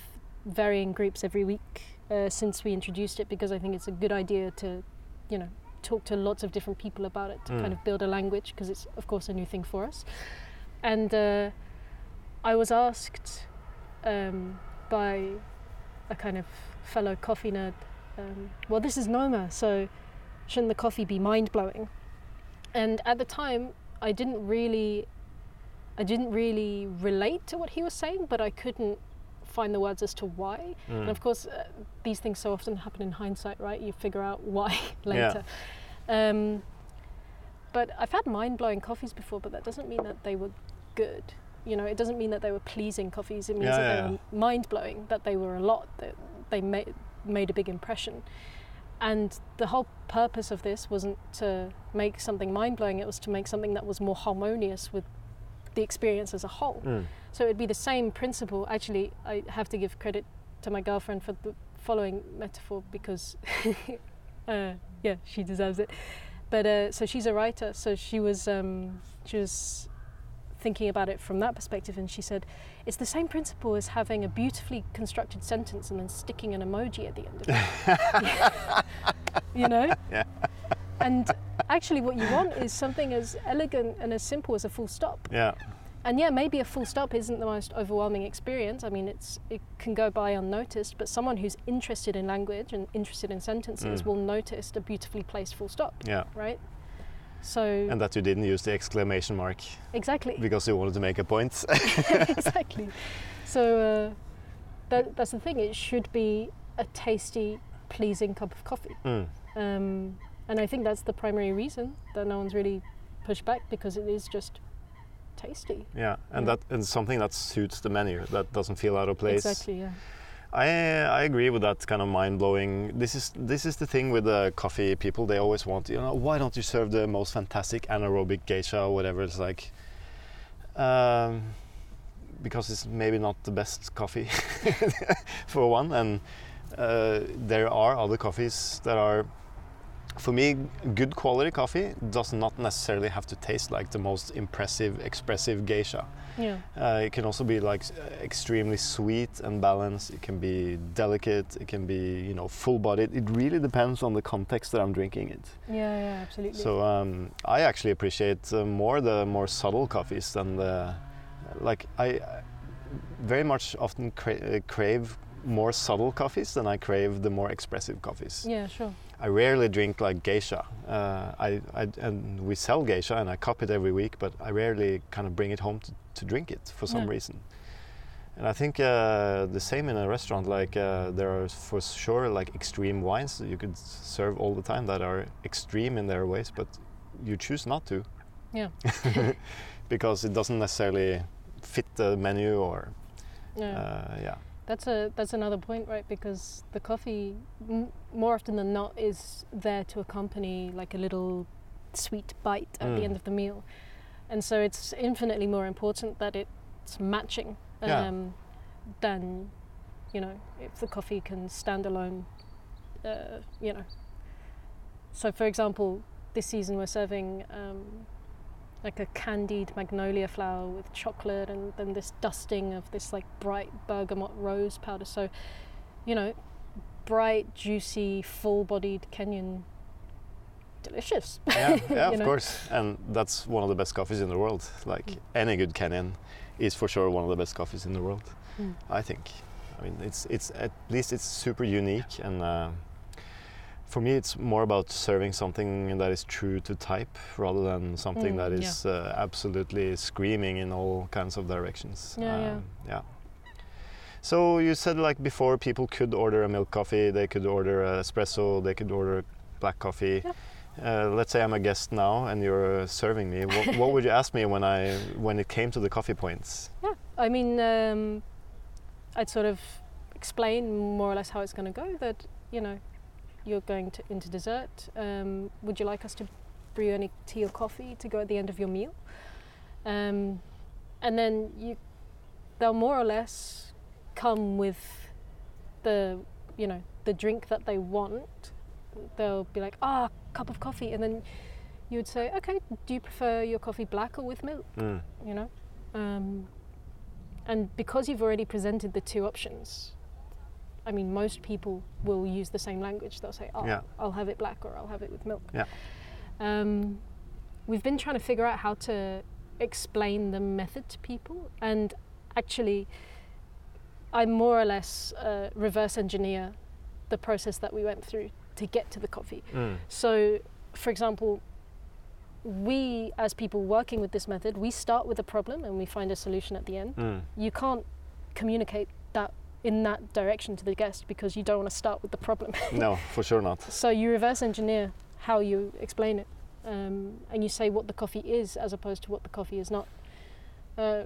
varying groups every week uh, since we introduced it because i think it's a good idea to you know talk to lots of different people about it to Mm. kind of build a language because it's of course a new thing for us and uh, i was asked um, by a kind of fellow coffee nerd um, well this is noma so shouldn't the coffee be mind-blowing and at the time i didn't really I didn't really relate to what he was saying, but I couldn't find the words as to why. Mm. And of course, uh, these things so often happen in hindsight, right? You figure out why later. Um, but I've had mind blowing coffees before, but that doesn't mean that they were good. You know, it doesn't mean that they were pleasing coffees. It means Yeah, that yeah, they were mind blowing, that they were a lot, that they made made a big impression. And the whole purpose of this wasn't to make something mind blowing, it was to make something that was more harmonious with the experience as a whole. Mm. So it'd be the same principle. Actually, I have to give credit to my girlfriend for the following metaphor because, uh, yeah, she deserves it. But uh, so she's a writer, so she was um, she was thinking about it from that perspective, and she said it's the same principle as having a beautifully constructed sentence and then sticking an emoji at the end of it. you know. Yeah. And actually, what you want is something as elegant and as simple as a full stop. Yeah. And yeah, maybe a full stop isn't the most overwhelming experience. I mean, it's it can go by unnoticed, but someone who's interested in language and interested in sentences Mm. will notice a beautifully placed full stop, Yeah. right? So And that you didn't use the exclamation mark exactly, because you wanted to make a point. exactly. So uh, that, that's the thing. It should be a tasty, pleasing cup of coffee. Mm. Um, and I think that's the primary reason that no one's really pushed back because it is just tasty. Yeah, and Yeah. that and something that suits the menu that doesn't feel out of place. Exactly. Yeah. I I agree with that kind of mind blowing. This is this is the thing with the coffee people. They always want you know why don't you serve the most fantastic anaerobic geisha or whatever it's like. Um, because it's maybe not the best coffee for one, and uh, there are other coffees that are. For me, good quality coffee does not necessarily have to taste like the most impressive, expressive geisha. Yeah. Uh, it can also be like extremely sweet and balanced. It can be delicate. It can be you know full-bodied. It really depends on the context that I'm drinking it. Yeah. Yeah. Absolutely. So um, I actually appreciate uh, more the more subtle coffees than the like I very much often cra- uh, crave more subtle coffees than I crave the more expressive coffees. yeah. Sure. I rarely drink like geisha. Uh, I, I and we sell geisha and I cup it every week, but I rarely kind of bring it home to, to drink it for some Yeah. reason. And I think uh, the same in a restaurant. Like uh, there are for sure like extreme wines that you could serve all the time that are extreme in their ways, but you choose not to Yeah. because it doesn't necessarily fit the menu or Yeah. uh, yeah. That's a that's another point, right? Because the coffee, m- more often than not, is there to accompany like a little sweet bite at the Mm. end of the meal, and so it's infinitely more important that it's matching. Yeah. Um, than, you know, if the coffee can stand alone. Uh, you know. So, for example, this season we're serving um, like a candied magnolia flower with chocolate and then this dusting of this like bright bergamot rose powder. So, you know, bright, juicy, full-bodied Kenyan delicious. Yeah, yeah, of know? course. And that's one of the best coffees in the world. Like Mm. any good Kenyan is for sure one of the best coffees in the world. Mm. I think. I mean, it's it's at least it's super unique, and uh, for me, it's more about serving something that is true to type rather than something Mm, that yeah. uh, absolutely screaming in all kinds of directions. Yeah, yeah. Um, yeah. So you said like before, people could order a milk coffee, they could order an espresso, they could order black coffee. Yeah. Uh, let's say I'm a guest now and you're uh, serving me. What, what would you ask me when I when it came to the coffee points? Yeah, I mean, um, I'd sort of explain more or less how it's going to go. That you know, you're going to into dessert. Um, would you like us to brew any tea or coffee to go at the end of your meal? Um, and then you, they'll more or less come with the you know the drink that they want. They'll be like, ah, cup of coffee, and then you would say, okay, do you prefer your coffee black or with milk? Mm. you know um, and because you've already presented the two options i mean most people will use the same language they'll say oh Yeah. i'll have it black or i'll have it with milk Yeah. um, we've been trying to figure out how to explain the method to people and actually i more or less uh, reverse engineer the process that we went through to get to the coffee Mm. so, for example, we as people working with this method, we start with a problem and we find a solution at the end. Mm. You can't communicate in that direction to the guest because you don't want to start with the problem. No, for sure not. so you reverse engineer how you explain it, um, and you say what the coffee is as opposed to what the coffee is not. Uh,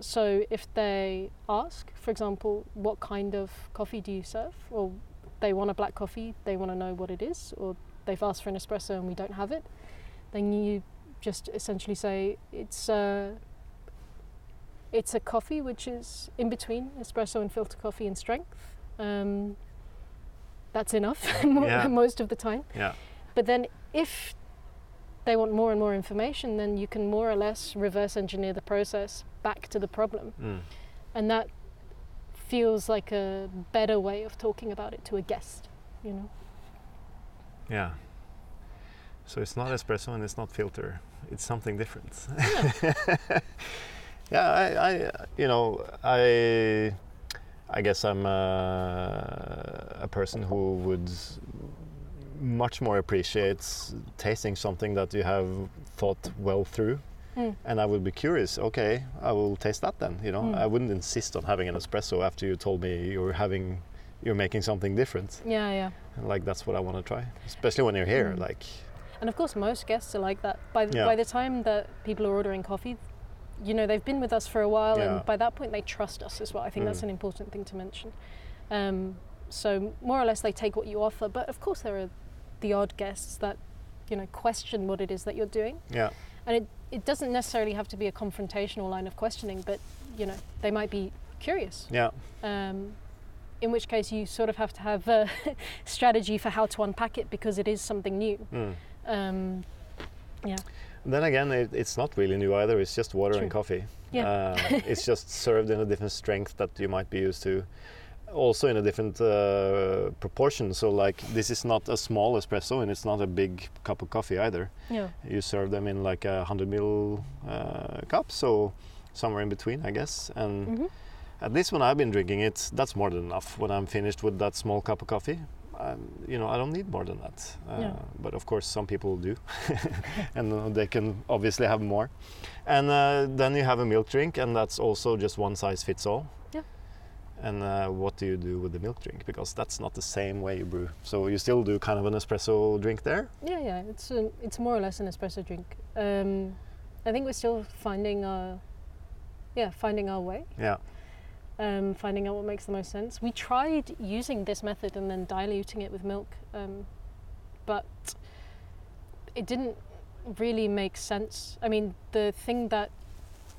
so if they ask, for example, what kind of coffee do you serve, or they want a black coffee, they want to know what it is, or they've asked for an espresso and we don't have it, then you just essentially say it's a it's a coffee which is in between espresso and filter coffee in strength. Um, that's enough Yeah. most of the time. Yeah. But then if they want more and more information, then you can more or less reverse engineer the process back to the problem. Mm. And that feels like a better way of talking about it to a guest, you know? Yeah. So it's not espresso and it's not filter. It's something different. yeah, I, I, you know, I, I guess I'm a, a person who would much more appreciate tasting something that you have thought well through. Mm. And I would be curious. Okay, I will taste that then. You know, Mm. I wouldn't insist on having an espresso after you told me you're having, you're making something different. Yeah, yeah. Like that's what I want to try, especially when you're here. Mm. Like, And of course, most guests are like that. By, Yeah. by the time that people are ordering coffee, you know, they've been with us for a while, Yeah. and by that point, they trust us as well. I think that's Mm. an important thing to mention. Um, so, more or less, they take what you offer. But of course, there are the odd guests that, you know, question what it is that you're doing. yeah, And it, it doesn't necessarily have to be a confrontational line of questioning, but, you know, they might be curious. yeah, Um, in which case, you sort of have to have a strategy for how to unpack it because it is something new. mm. Um, Then again, it, it's not really new either. It's just water and coffee. Yeah. Uh, it's just served in a different strength that you might be used to. Also in a different uh, proportion. So like this is not a small espresso and it's not a big cup of coffee either. yeah. You serve them in like a hundred ml uh, cup, so somewhere in between, I guess. And hmm At least when I've been drinking it, that's more than enough. When I'm finished with that small cup of coffee, um, you know, I don't need more than that. Uh, Yeah. But of course, some people do, and uh, they can obviously have more. And uh, then you have a milk drink, and that's also just one size fits all. Yeah. And uh, what do you do with the milk drink? Because that's not the same way you brew. So you still do kind of an espresso drink there. Yeah, yeah. It's a, it's more or less an espresso drink. Um, I think we're still finding our, yeah, finding our way. Yeah. Um, finding out what makes the most sense. We tried using this method and then diluting it with milk, um, but it didn't really make sense. I mean, the thing that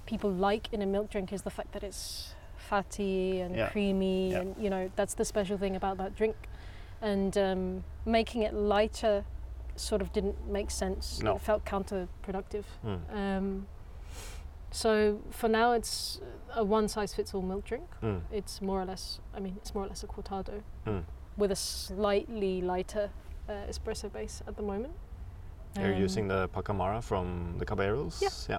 people like in a milk drink is the fact that it's fatty and Yeah. creamy, Yeah. and you know that's the special thing about that drink. And um, making it lighter sort of didn't make sense. No. It felt counterproductive. Mm. Um, so for now, it's a one-size-fits-all milk drink. Mm. It's more or less, I mean, it's more or less a cortado Mm. with a slightly lighter uh, espresso base at the moment. You're Um, using the Pacamara from the Caballeros? Yeah.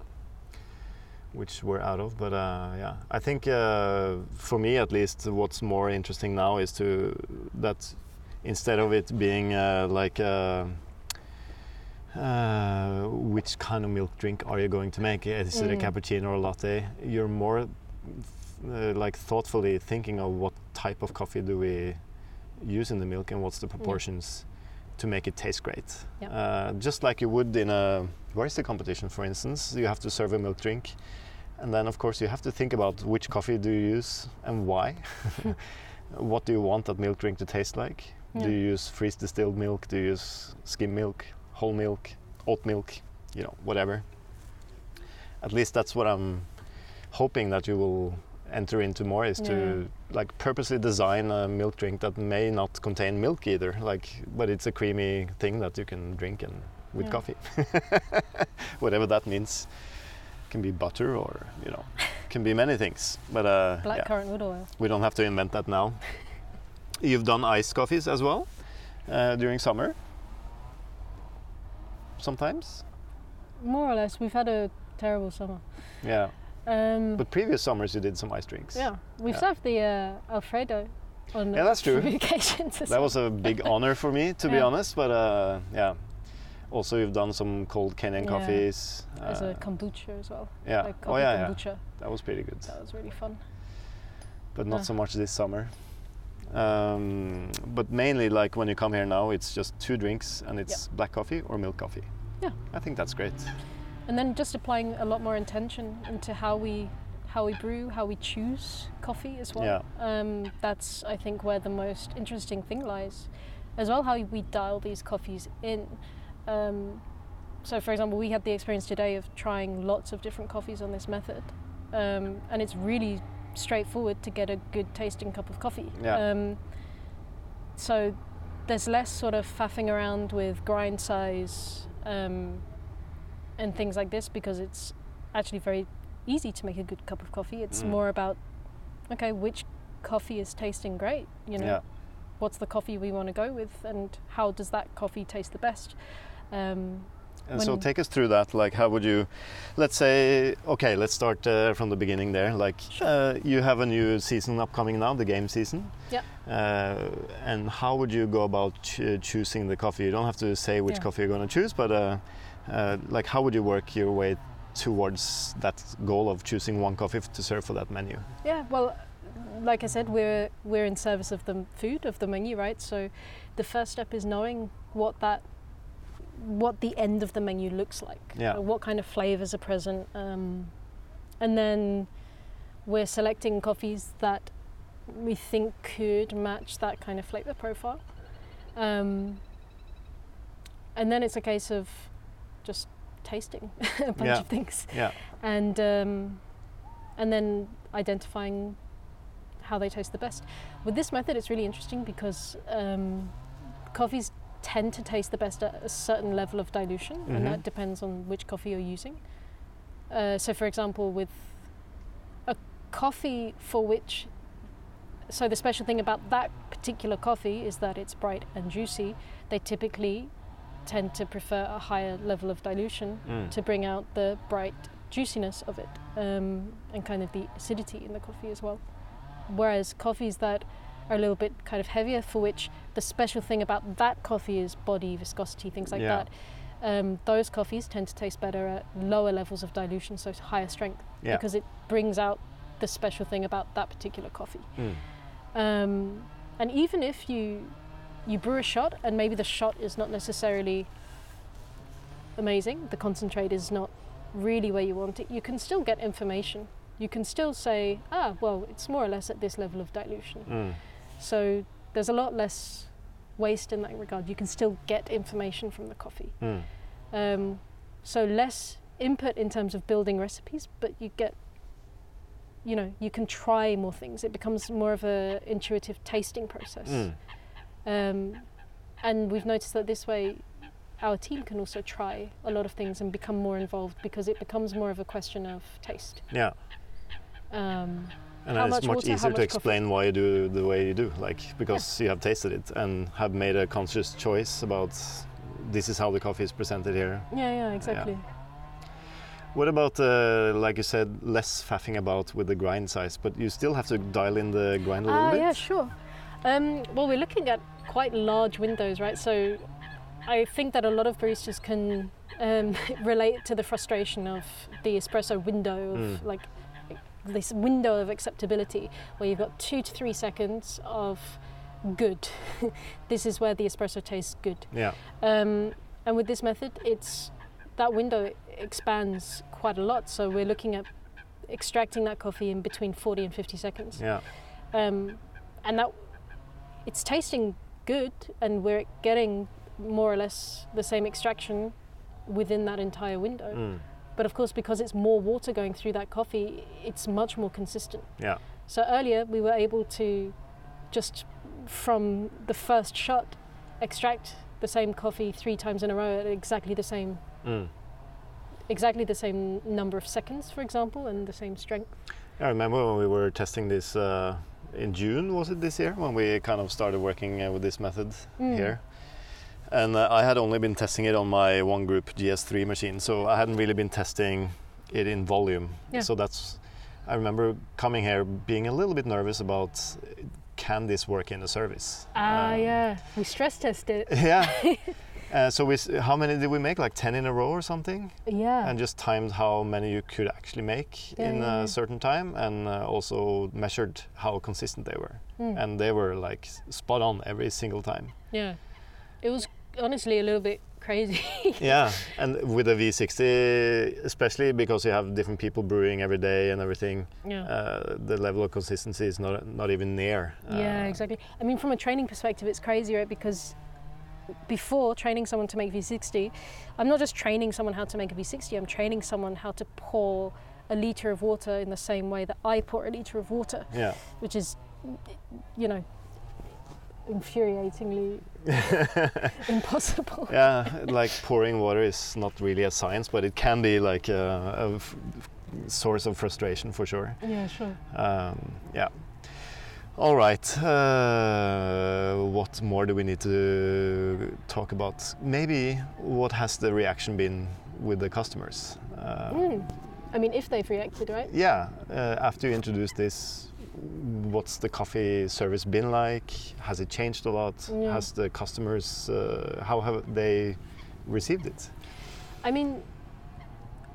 Which we're out of, but uh, yeah, I think uh, for me at least, what's more interesting now is to that instead of it being uh, like uh, uh, which kind of milk drink are you going to make? Is it a Mm. cappuccino or a latte? You're more uh, like thoughtfully thinking of what type of coffee do we use in the milk and what's the proportions to make it taste great. Yep. Uh, just like you would in a barista competition, for instance, you have to serve a milk drink, and then of course you have to think about which coffee do you use and why. what do you want that milk drink to taste like? Yeah. Do you use freeze distilled milk? Do you use skim milk, whole milk, oat milk? You know, whatever. At least that's what I'm hoping that you will enter into more is to like purposely design a milk drink that may not contain milk either. Like but it's a creamy thing that you can drink and with Yeah. coffee. Whatever that means. Can be butter or you know can be many things. But uh yeah, Blackcurrant wood oil. we don't have to invent that now. You've done iced coffees as well uh, during summer? Sometimes? More or less, we've had a terrible summer. yeah Um, but previous summers you did some ice drinks yeah, we've yeah. served the uh, Alfredo on Yeah, that's true. occasions. that well. was a big honor for me to be honest but uh, yeah also you've done some cold kenyan Yeah. coffees as a uh, kombucha as well. yeah Like oh yeah, yeah that was pretty good That was really fun. but not Yeah. so much this summer um, but mainly like when you come here now it's just two drinks and it's black coffee or milk coffee Yeah. i think that's great And then just applying a lot more intention into how we how we brew, how we choose coffee as well. Yeah. Um, that's I think where the most interesting thing lies, as well how we dial these coffees in. Um, so, for example, we had the experience today of trying lots of different coffees on this method, um, and it's really straightforward to get a good tasting cup of coffee. Yeah. Um, so there's less sort of faffing around with grind size um, and things like this because it's actually very easy to make a good cup of coffee. It's Mm. more about okay, which coffee is tasting great? You know, yeah what's the coffee we want to go with, and how does that coffee taste the best? Um, and so take us through that like how would you let's say okay let's start uh, from the beginning there like Sure. uh, you have a new season upcoming now the game season Yeah. uh, and how would you go about ch- choosing the coffee you don't have to say which Yeah. coffee you're going to choose but uh, like how would you work your way towards that goal of choosing one coffee to serve for that menu Yeah, well, like I said, we're we're in service of the food of the menu, right? So, the first step is knowing what that what the end of the menu looks like. Yeah. uh, what kind of flavors are present, um, and then we're selecting coffees that we think could match that kind of flavor profile. Um, and then it's a case of just tasting a bunch Yeah. of things yeah and um, and then identifying how they taste the best. With this method, it's really interesting because um, coffees tend to taste the best at a certain level of dilution, Mhm. and that depends on which coffee you're using. Uh, so, for example, with a coffee for which, so the special thing about that particular coffee is that it's bright and juicy. They typically tend to prefer a higher level of dilution Mm. to bring out the bright juiciness of it um, and kind of the acidity in the coffee as well. Whereas coffees that are a little bit kind of heavier, for which the special thing about that coffee is body, viscosity, things like Yeah. that. Um, those coffees tend to taste better at lower levels of dilution, so higher strength, yeah because it brings out the special thing about that particular coffee. Mm. Um, and even if you you brew a shot and maybe the shot is not necessarily amazing, the concentrate is not really where you want it, you can still get information. You can still say, ah, well, it's more or less at this level of dilution. Mm. So there's a lot less waste in that regard. You can still get information from the coffee. Mm. Um, so less input in terms of building recipes, but you get you know you can try more things. It becomes more of a intuitive tasting process. Mm. Um, and we've noticed that this way, our team can also try a lot of things and become more involved because it becomes more of a question of taste. Yeah. Um, And it's much much water, easier to much coffee? explain why you do the way you do, like because you have tasted it and have made a conscious choice about this is how the coffee is presented here. yeah, yeah, exactly. What about, uh, like you said, less faffing about with the grind size, but you still have to dial in the grind a little Ah, bit? yeah, sure. Um, well, we're looking at quite large windows, right? So I think that a lot of baristas can um, relate to the frustration of the espresso window, of Mm. like this window of acceptability, where you've got two to three seconds of good. this is where the espresso tastes good. Yeah. Um, and with this method, it's that window expands quite a lot. So we're looking at extracting that coffee in between 40 and 50 seconds Yeah. um, and that it's tasting good and we're getting more or less the same extraction within that entire window Mm. but of course because it's more water going through that coffee it's much more consistent Yeah. so earlier we were able to just from the first shot extract the same coffee three times in a row at exactly the same Mm. exactly the same number of seconds for example and the same strength I remember when we were testing this uh, in June, was it this year, when we kind of started working uh, with this method Mm. here. And uh, I had only been testing it on my one group GS3 machine, so I hadn't really been testing it in volume. Yeah. So that's, I remember coming here being a little bit nervous about can this work in the service? ah Um, yeah we stress test it Yeah. uh, so we, how many did we make? Like 10 in a row or something? yeah and just timed how many you could actually make Yeah, in yeah, yeah. a certain time and uh, also measured how consistent they were Mm. and they were like spot on every single time Yeah, it was honestly a little bit crazy. yeah and with a v60 especially because you have different people brewing every day and everything yeah. uh, the level of consistency is not not even near yeah, uh, exactly. I mean, from a training perspective, it's crazy, right? Because before training someone to make V60, I'm not just training someone how to make a V60, I'm training someone how to pour a liter of water in the same way that I pour a liter of water, yeah which is, you know, infuriatingly impossible. yeah like pouring water is not really a science but it can be like a, a f- source of frustration for sure Yeah, sure. Um, yeah. All right. Uh, what more do we need to talk about? Maybe what has the reaction been with the customers? Uh, Mm. I mean, if they've reacted, right? Yeah. Uh, after you introduced this, what's the coffee service been like? Has it changed a lot? Yeah. Has the customers? Uh, how have they received it? I mean,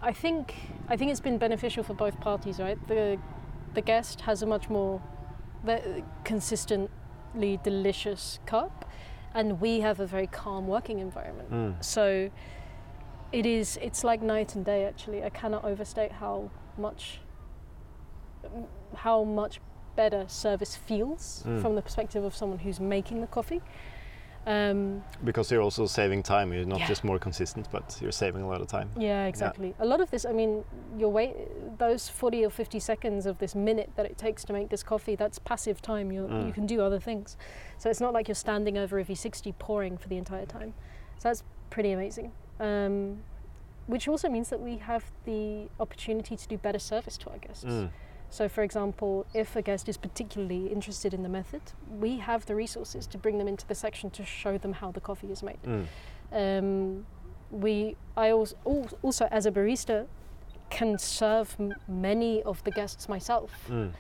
I think I think it's been beneficial for both parties, right? The the guest has a much more consistently delicious cup, and we have a very calm working environment. Mm. So it is it's like night and day. Actually, I cannot overstate how much how much better service feels Mm. from the perspective of someone who's making the coffee. Um, Because you're also saving time. You're not Yeah. just more consistent, but you're saving a lot of time. Yeah, exactly. A lot of this, I mean, your wait, those 40 or 50 seconds of this minute that it takes to make this coffee, that's passive time. You Mm. you can do other things. So it's not like you're standing over a V60 pouring for the entire time. So that's pretty amazing. Um, which also means that we have the opportunity to do better service to our guests. Mm. So, for example, if a guest is particularly interested in the method, we have the resources to bring them into the section to show them how the coffee is made Mm. um, we I also, also as a barista can serve m- many of the guests myself Mm.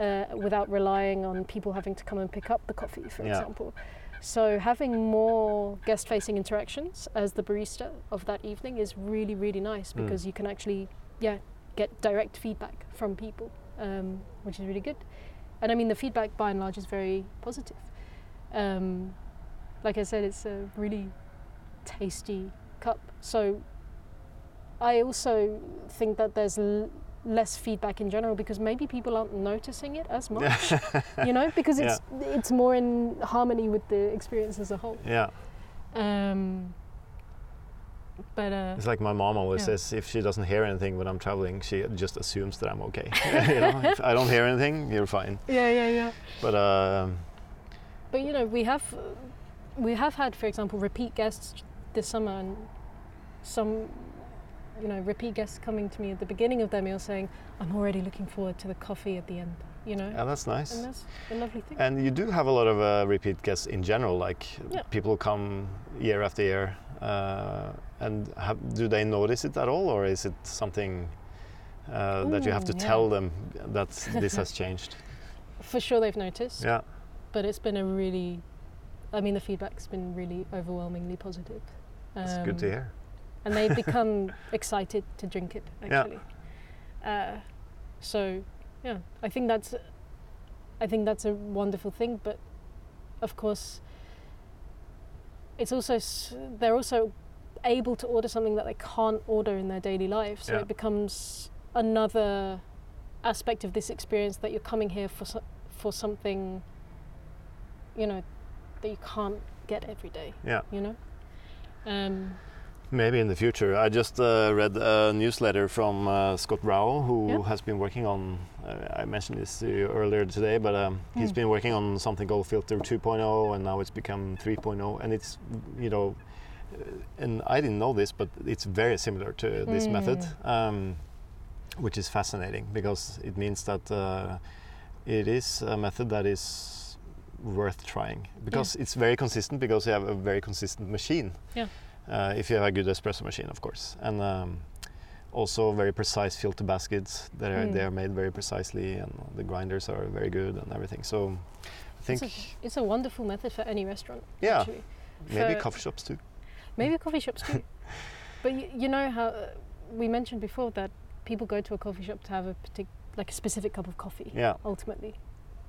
uh, without relying on people having to come and pick up the coffee, for Yeah. example. So having more guest-facing interactions as the barista of that evening is really really nice Mm. because you can actually yeah get direct feedback from people, um, which is really good. And I mean the feedback by and large is very positive. Um, like I said, it's a really tasty cup. So I also think that there's l- less feedback in general because maybe people aren't noticing it as much, you know, because it's it's more in harmony with the experience as a whole. yeah. Um, But uh, It's like my mom always Yeah. says if she doesn't hear anything when I'm traveling, she just assumes that I'm okay. you know, if I don't hear anything, you're fine. yeah, yeah, yeah. But um, But you know, we have we have had, for example, repeat guests this summer, and some you know repeat guests coming to me at the beginning of their meal saying, "I'm already looking forward to the coffee at the end." You know, yeah, that's nice. and that's a lovely thing. And you do have a lot of uh, repeat guests in general, like Yeah. people who come year after year. Uh, and have, do they notice it at all, or is it something uh, that you have to Mm, yeah. tell them that this has changed? For sure, they've noticed. Yeah, But it's been a really, I mean, the feedback's been really overwhelmingly positive. that's good to Um, hear. and they become excited to drink it Yeah. actually. Uh, so yeah, I think that's I think that's a wonderful thing. But of course, it's also they're also able to order something that they can't order in their daily life. So Yeah. it becomes another aspect of this experience that you're coming here for so, for something, you know, that you can't get every day. Yeah. You know. Um, Maybe in the future. I just uh, read a newsletter from uh, Scott Rao, who Yeah. has been working on. Uh, I mentioned this to you earlier today, but um, he's Mm. been working on something called Filter 2.0, and now it's become 3.0, and it's you know, uh, and I didn't know this, but it's very similar to this method, Mm. um, which is fascinating because it means that uh, it is a method that is worth trying because it's very consistent because you have a very consistent machine. Yeah. Uh, if you have a good espresso machine, of course, and um, also very precise filter baskets. They are Mm. they are made very precisely, and the grinders are very good and everything. So, I think It's a, it's a wonderful method for any restaurant. Yeah. Actually. maybe for- coffee shops too. Maybe coffee shops too. but you, you know how uh, we mentioned before that people go to a coffee shop to have a partic- like a specific cup of coffee. Yeah. Ultimately,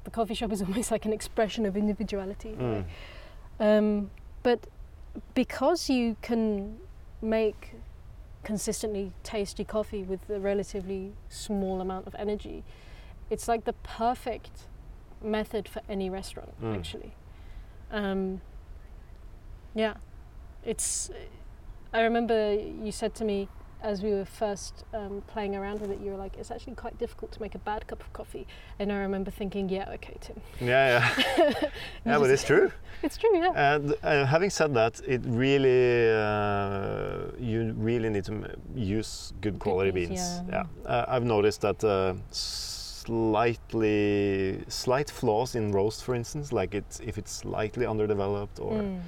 the coffee shop is almost like an expression of individuality. Mm. right? Um, but because you can make consistently tasty coffee with a relatively small amount of energy, it's like the perfect method for any restaurant, Mm. actually. Um, yeah, it's. I remember you said to me as we were first um, playing around with it, you were like, "It's actually quite difficult to make a bad cup of coffee." And I remember thinking, "Yeah, okay, Tim, Yeah, yeah, yeah, but it's true. it's true, yeah." And uh, having said that, it really uh, you really need to m- use good quality beans, beans. yeah. Uh, I've noticed that uh, slightly slight flaws in roast, for instance, like it's if it's slightly underdeveloped, or Mm.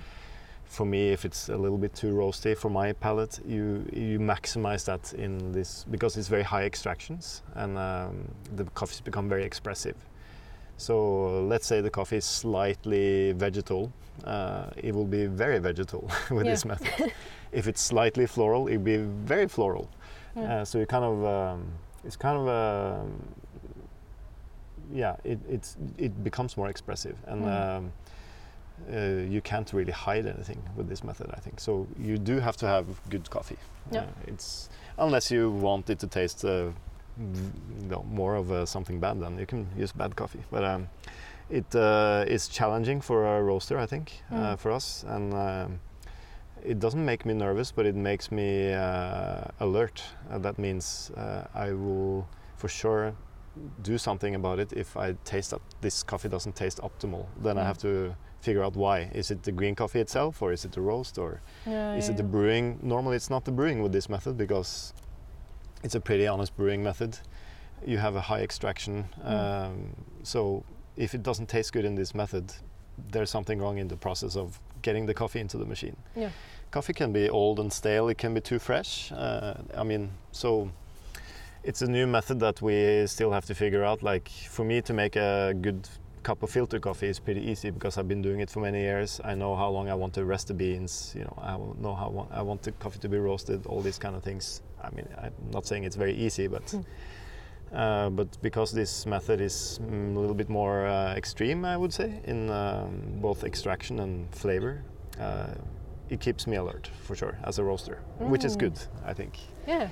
For me if it's a little bit too roasty for my palate, you you maximize that in this because it's very high extractions and um, the coffees become very expressive. So let's say the coffee is slightly vegetal, uh, it will be very vegetal with Yeah. this method. if it's slightly floral, it'll be very floral. Yeah. Uh, so you kind of um, it's kind of um, yeah, it it's it becomes more expressive and. Mm. Um, uh, you can't really hide anything with this method, I think. So you do have to have good coffee. Yeah. Uh, it's unless you want it to taste uh, v- you know, more of uh, something bad, then you can use bad coffee. But um, it uh, is challenging for a roaster, I think, uh, Mm. for us, and um, it doesn't make me nervous, but it makes me uh, alert. Uh, that means uh, I will for sure do something about it if I taste that this coffee doesn't taste optimal. Then I Mm. have to figure out why. Is it the green coffee itself, or is it the roast, or Yeah, is yeah, it the brewing? Normally, it's not the brewing with this method because it's a pretty honest brewing method. You have a high extraction, Mm. um, so if it doesn't taste good in this method, there's something wrong in the process of getting the coffee into the machine. Yeah. Coffee can be old and stale. It can be too fresh. Uh, I mean, so it's a new method that we still have to figure out. Like for me to make a good cup of filter coffee is pretty easy because I've been doing it for many years. I know how long I want to rest the beans. You know, I know how wa- I want the coffee to be roasted. All these kind of things. I mean, I'm not saying it's very easy, but Mm. uh, but because this method is mm, a little bit more uh, extreme, I would say, in um, both extraction and flavor, uh, it keeps me alert for sure as a roaster, which is Mm. good, I think. Yeah,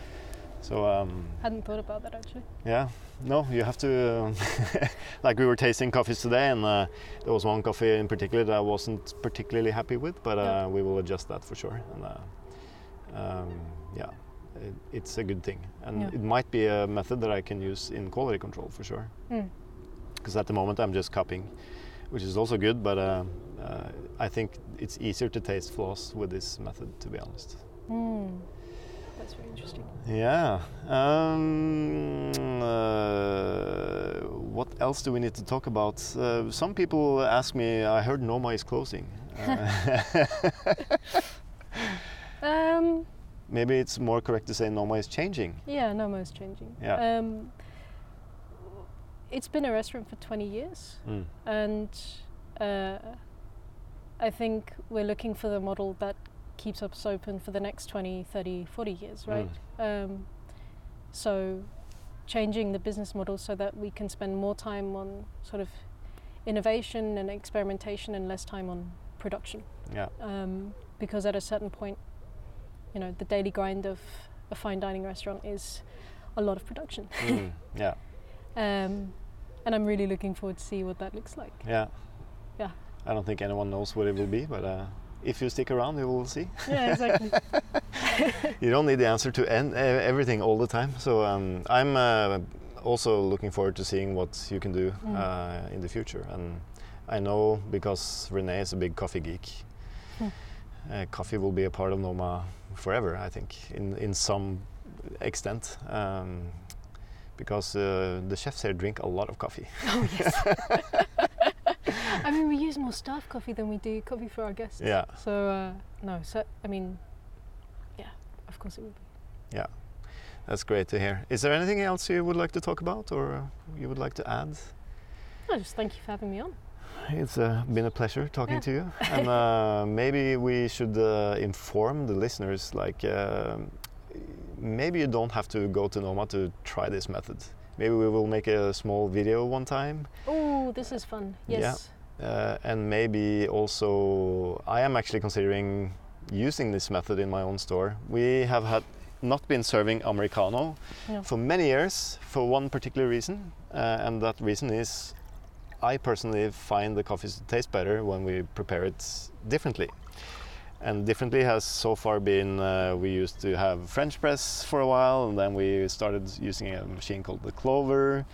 So um, hadn't thought about that actually. yeah, no, you have to. Um, like we were tasting coffees today, and uh, there was one coffee in particular that I wasn't particularly happy with, but uh, Yeah. we will adjust that for sure. And uh, um, yeah, it, it's a good thing, and Yeah. it might be a method that I can use in quality control for sure. Mm. Because at the moment I'm just cupping, which is also good, but uh, uh, I think it's easier to taste flaws with this method, to be honest. Mm. That's very interesting. Yeah. Um, uh, what else do we need to talk about? Uh, some people ask me. I heard Noma is closing. Um, maybe it's more correct to say Noma is changing. yeah, Noma's changing. Yeah. Um, it's been a restaurant for 20 years, Mm. and uh, I think we're looking for the model that keeps us open for the next 20, 30, 40 years, right? Um, so, changing the business model so that we can spend more time on sort of innovation and experimentation and less time on production. Yeah. Um, because at a certain point, you know, the daily grind of a fine dining restaurant is a lot of production. Mm. Yeah. Um, and I'm really looking forward to see what that looks like. Yeah. Yeah. I don't think anyone knows what it will be, but uh, if you stick around, you will see. Yeah, exactly. you don't need the answer to everything all the time. So um, I'm uh, also looking forward to seeing what you can do Mm. uh, in the future. And I know because Rene is a big coffee geek, Hmm. uh, coffee will be a part of Noma forever. I think in in some extent. Um, because uh, the chefs here drink a lot of coffee. oh yes. I mean, we use more staff coffee than we do coffee for our guests. Yeah. So uh, no, so I mean, yeah, of course it would be. Yeah, that's great to hear. Is there anything else you would like to talk about or you would like to add? No, just thank you for having me on. It's uh, been a pleasure talking Yeah. to you. And uh, maybe we should uh, inform the listeners like, um maybe you don't have to go to Noma to try this method. Maybe we will make a small video one time. Oh, this is fun. Yeah. Yes. Uh, and maybe also, I am actually considering using this method in my own store. We have had not been serving Americano Yeah. for many years for one particular reason, uh, and that reason is I personally find the coffees taste better when we prepare it differently. And differently has so far been uh, we used to have French press for a while, and then we started using a machine called the Clover.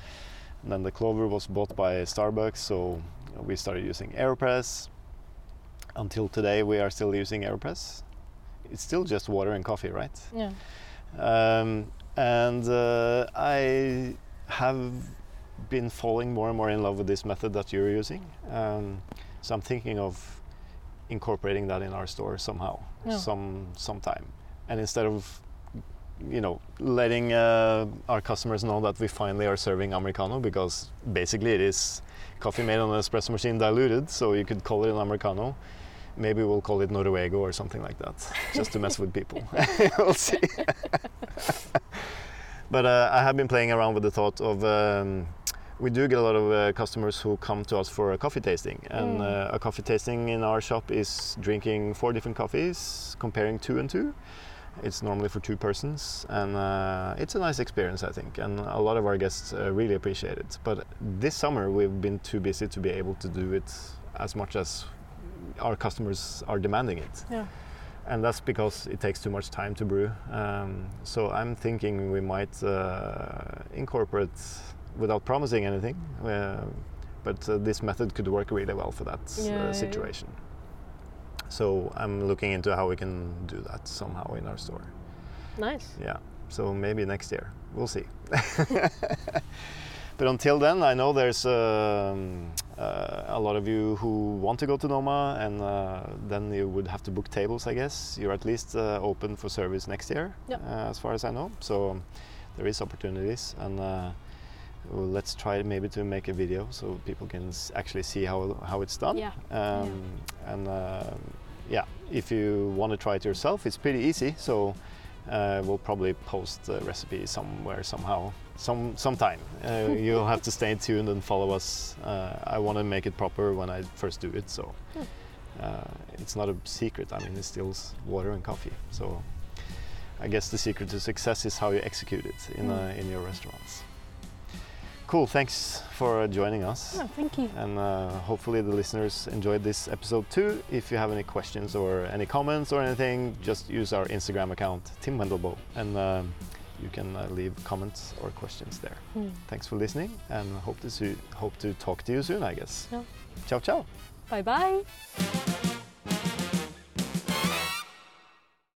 And then the Clover was bought by Starbucks, so we started using AeroPress. Until today, we are still using AeroPress. It's still just water and coffee, right? Yeah. Um, and uh, I have been falling more and more in love with this method that you're using. Um, so I'm thinking of incorporating that in our store somehow, Yeah. some sometime. And instead of you know letting uh, our customers know that we finally are serving americano because basically it is coffee made on an espresso machine diluted so you could call it an americano maybe we'll call it noruego or something like that just to mess with people we'll see but uh, i have been playing around with the thought of um, we do get a lot of uh, customers who come to us for a coffee tasting and Mm. uh, a coffee tasting in our shop is drinking four different coffees comparing two and two it's normally for two persons, and uh, it's a nice experience, I think, and a lot of our guests uh, really appreciate it. But this summer, we've been too busy to be able to do it as much as our customers are demanding it, Yeah. and that's because it takes too much time to brew. Um, so I'm thinking we might uh, incorporate, without promising anything, uh, but uh, this method could work really well for that Yeah, yeah, uh, yeah. situation. So I'm looking into how we can do that somehow in our store. Nice. Yeah. So maybe next year. We'll see. but until then, I know there's um, uh, a lot of you who want to go to Noma, and uh, then you would have to book tables, I guess. You're at least uh, open for service next year, Yep. uh, as far as I know. So there is opportunities, and uh, well, let's try maybe to make a video so people can s- actually see how how it's done. Yeah. Um, And uh, yeah, if you want to try it yourself, it's pretty easy. So uh, we'll probably post the recipe somewhere somehow, some sometime. Uh, you'll have to stay tuned and follow us. Uh, I want to make it proper when I first do it, so uh, it's not a secret. I mean, it's still water and coffee. So I guess the secret to success is how you execute it in Hmm. uh, in your restaurants. Cool. Thanks for joining us. Oh, thank you. And uh, hopefully the listeners enjoyed this episode too. If you have any questions or any comments or anything, just use our Instagram account, Tim Wendelboe, and um, you can uh, leave comments or questions there. Hmm. Thanks for listening, and hope to see, hope to talk to you soon. I guess. Yeah. Ciao, ciao. Bye bye.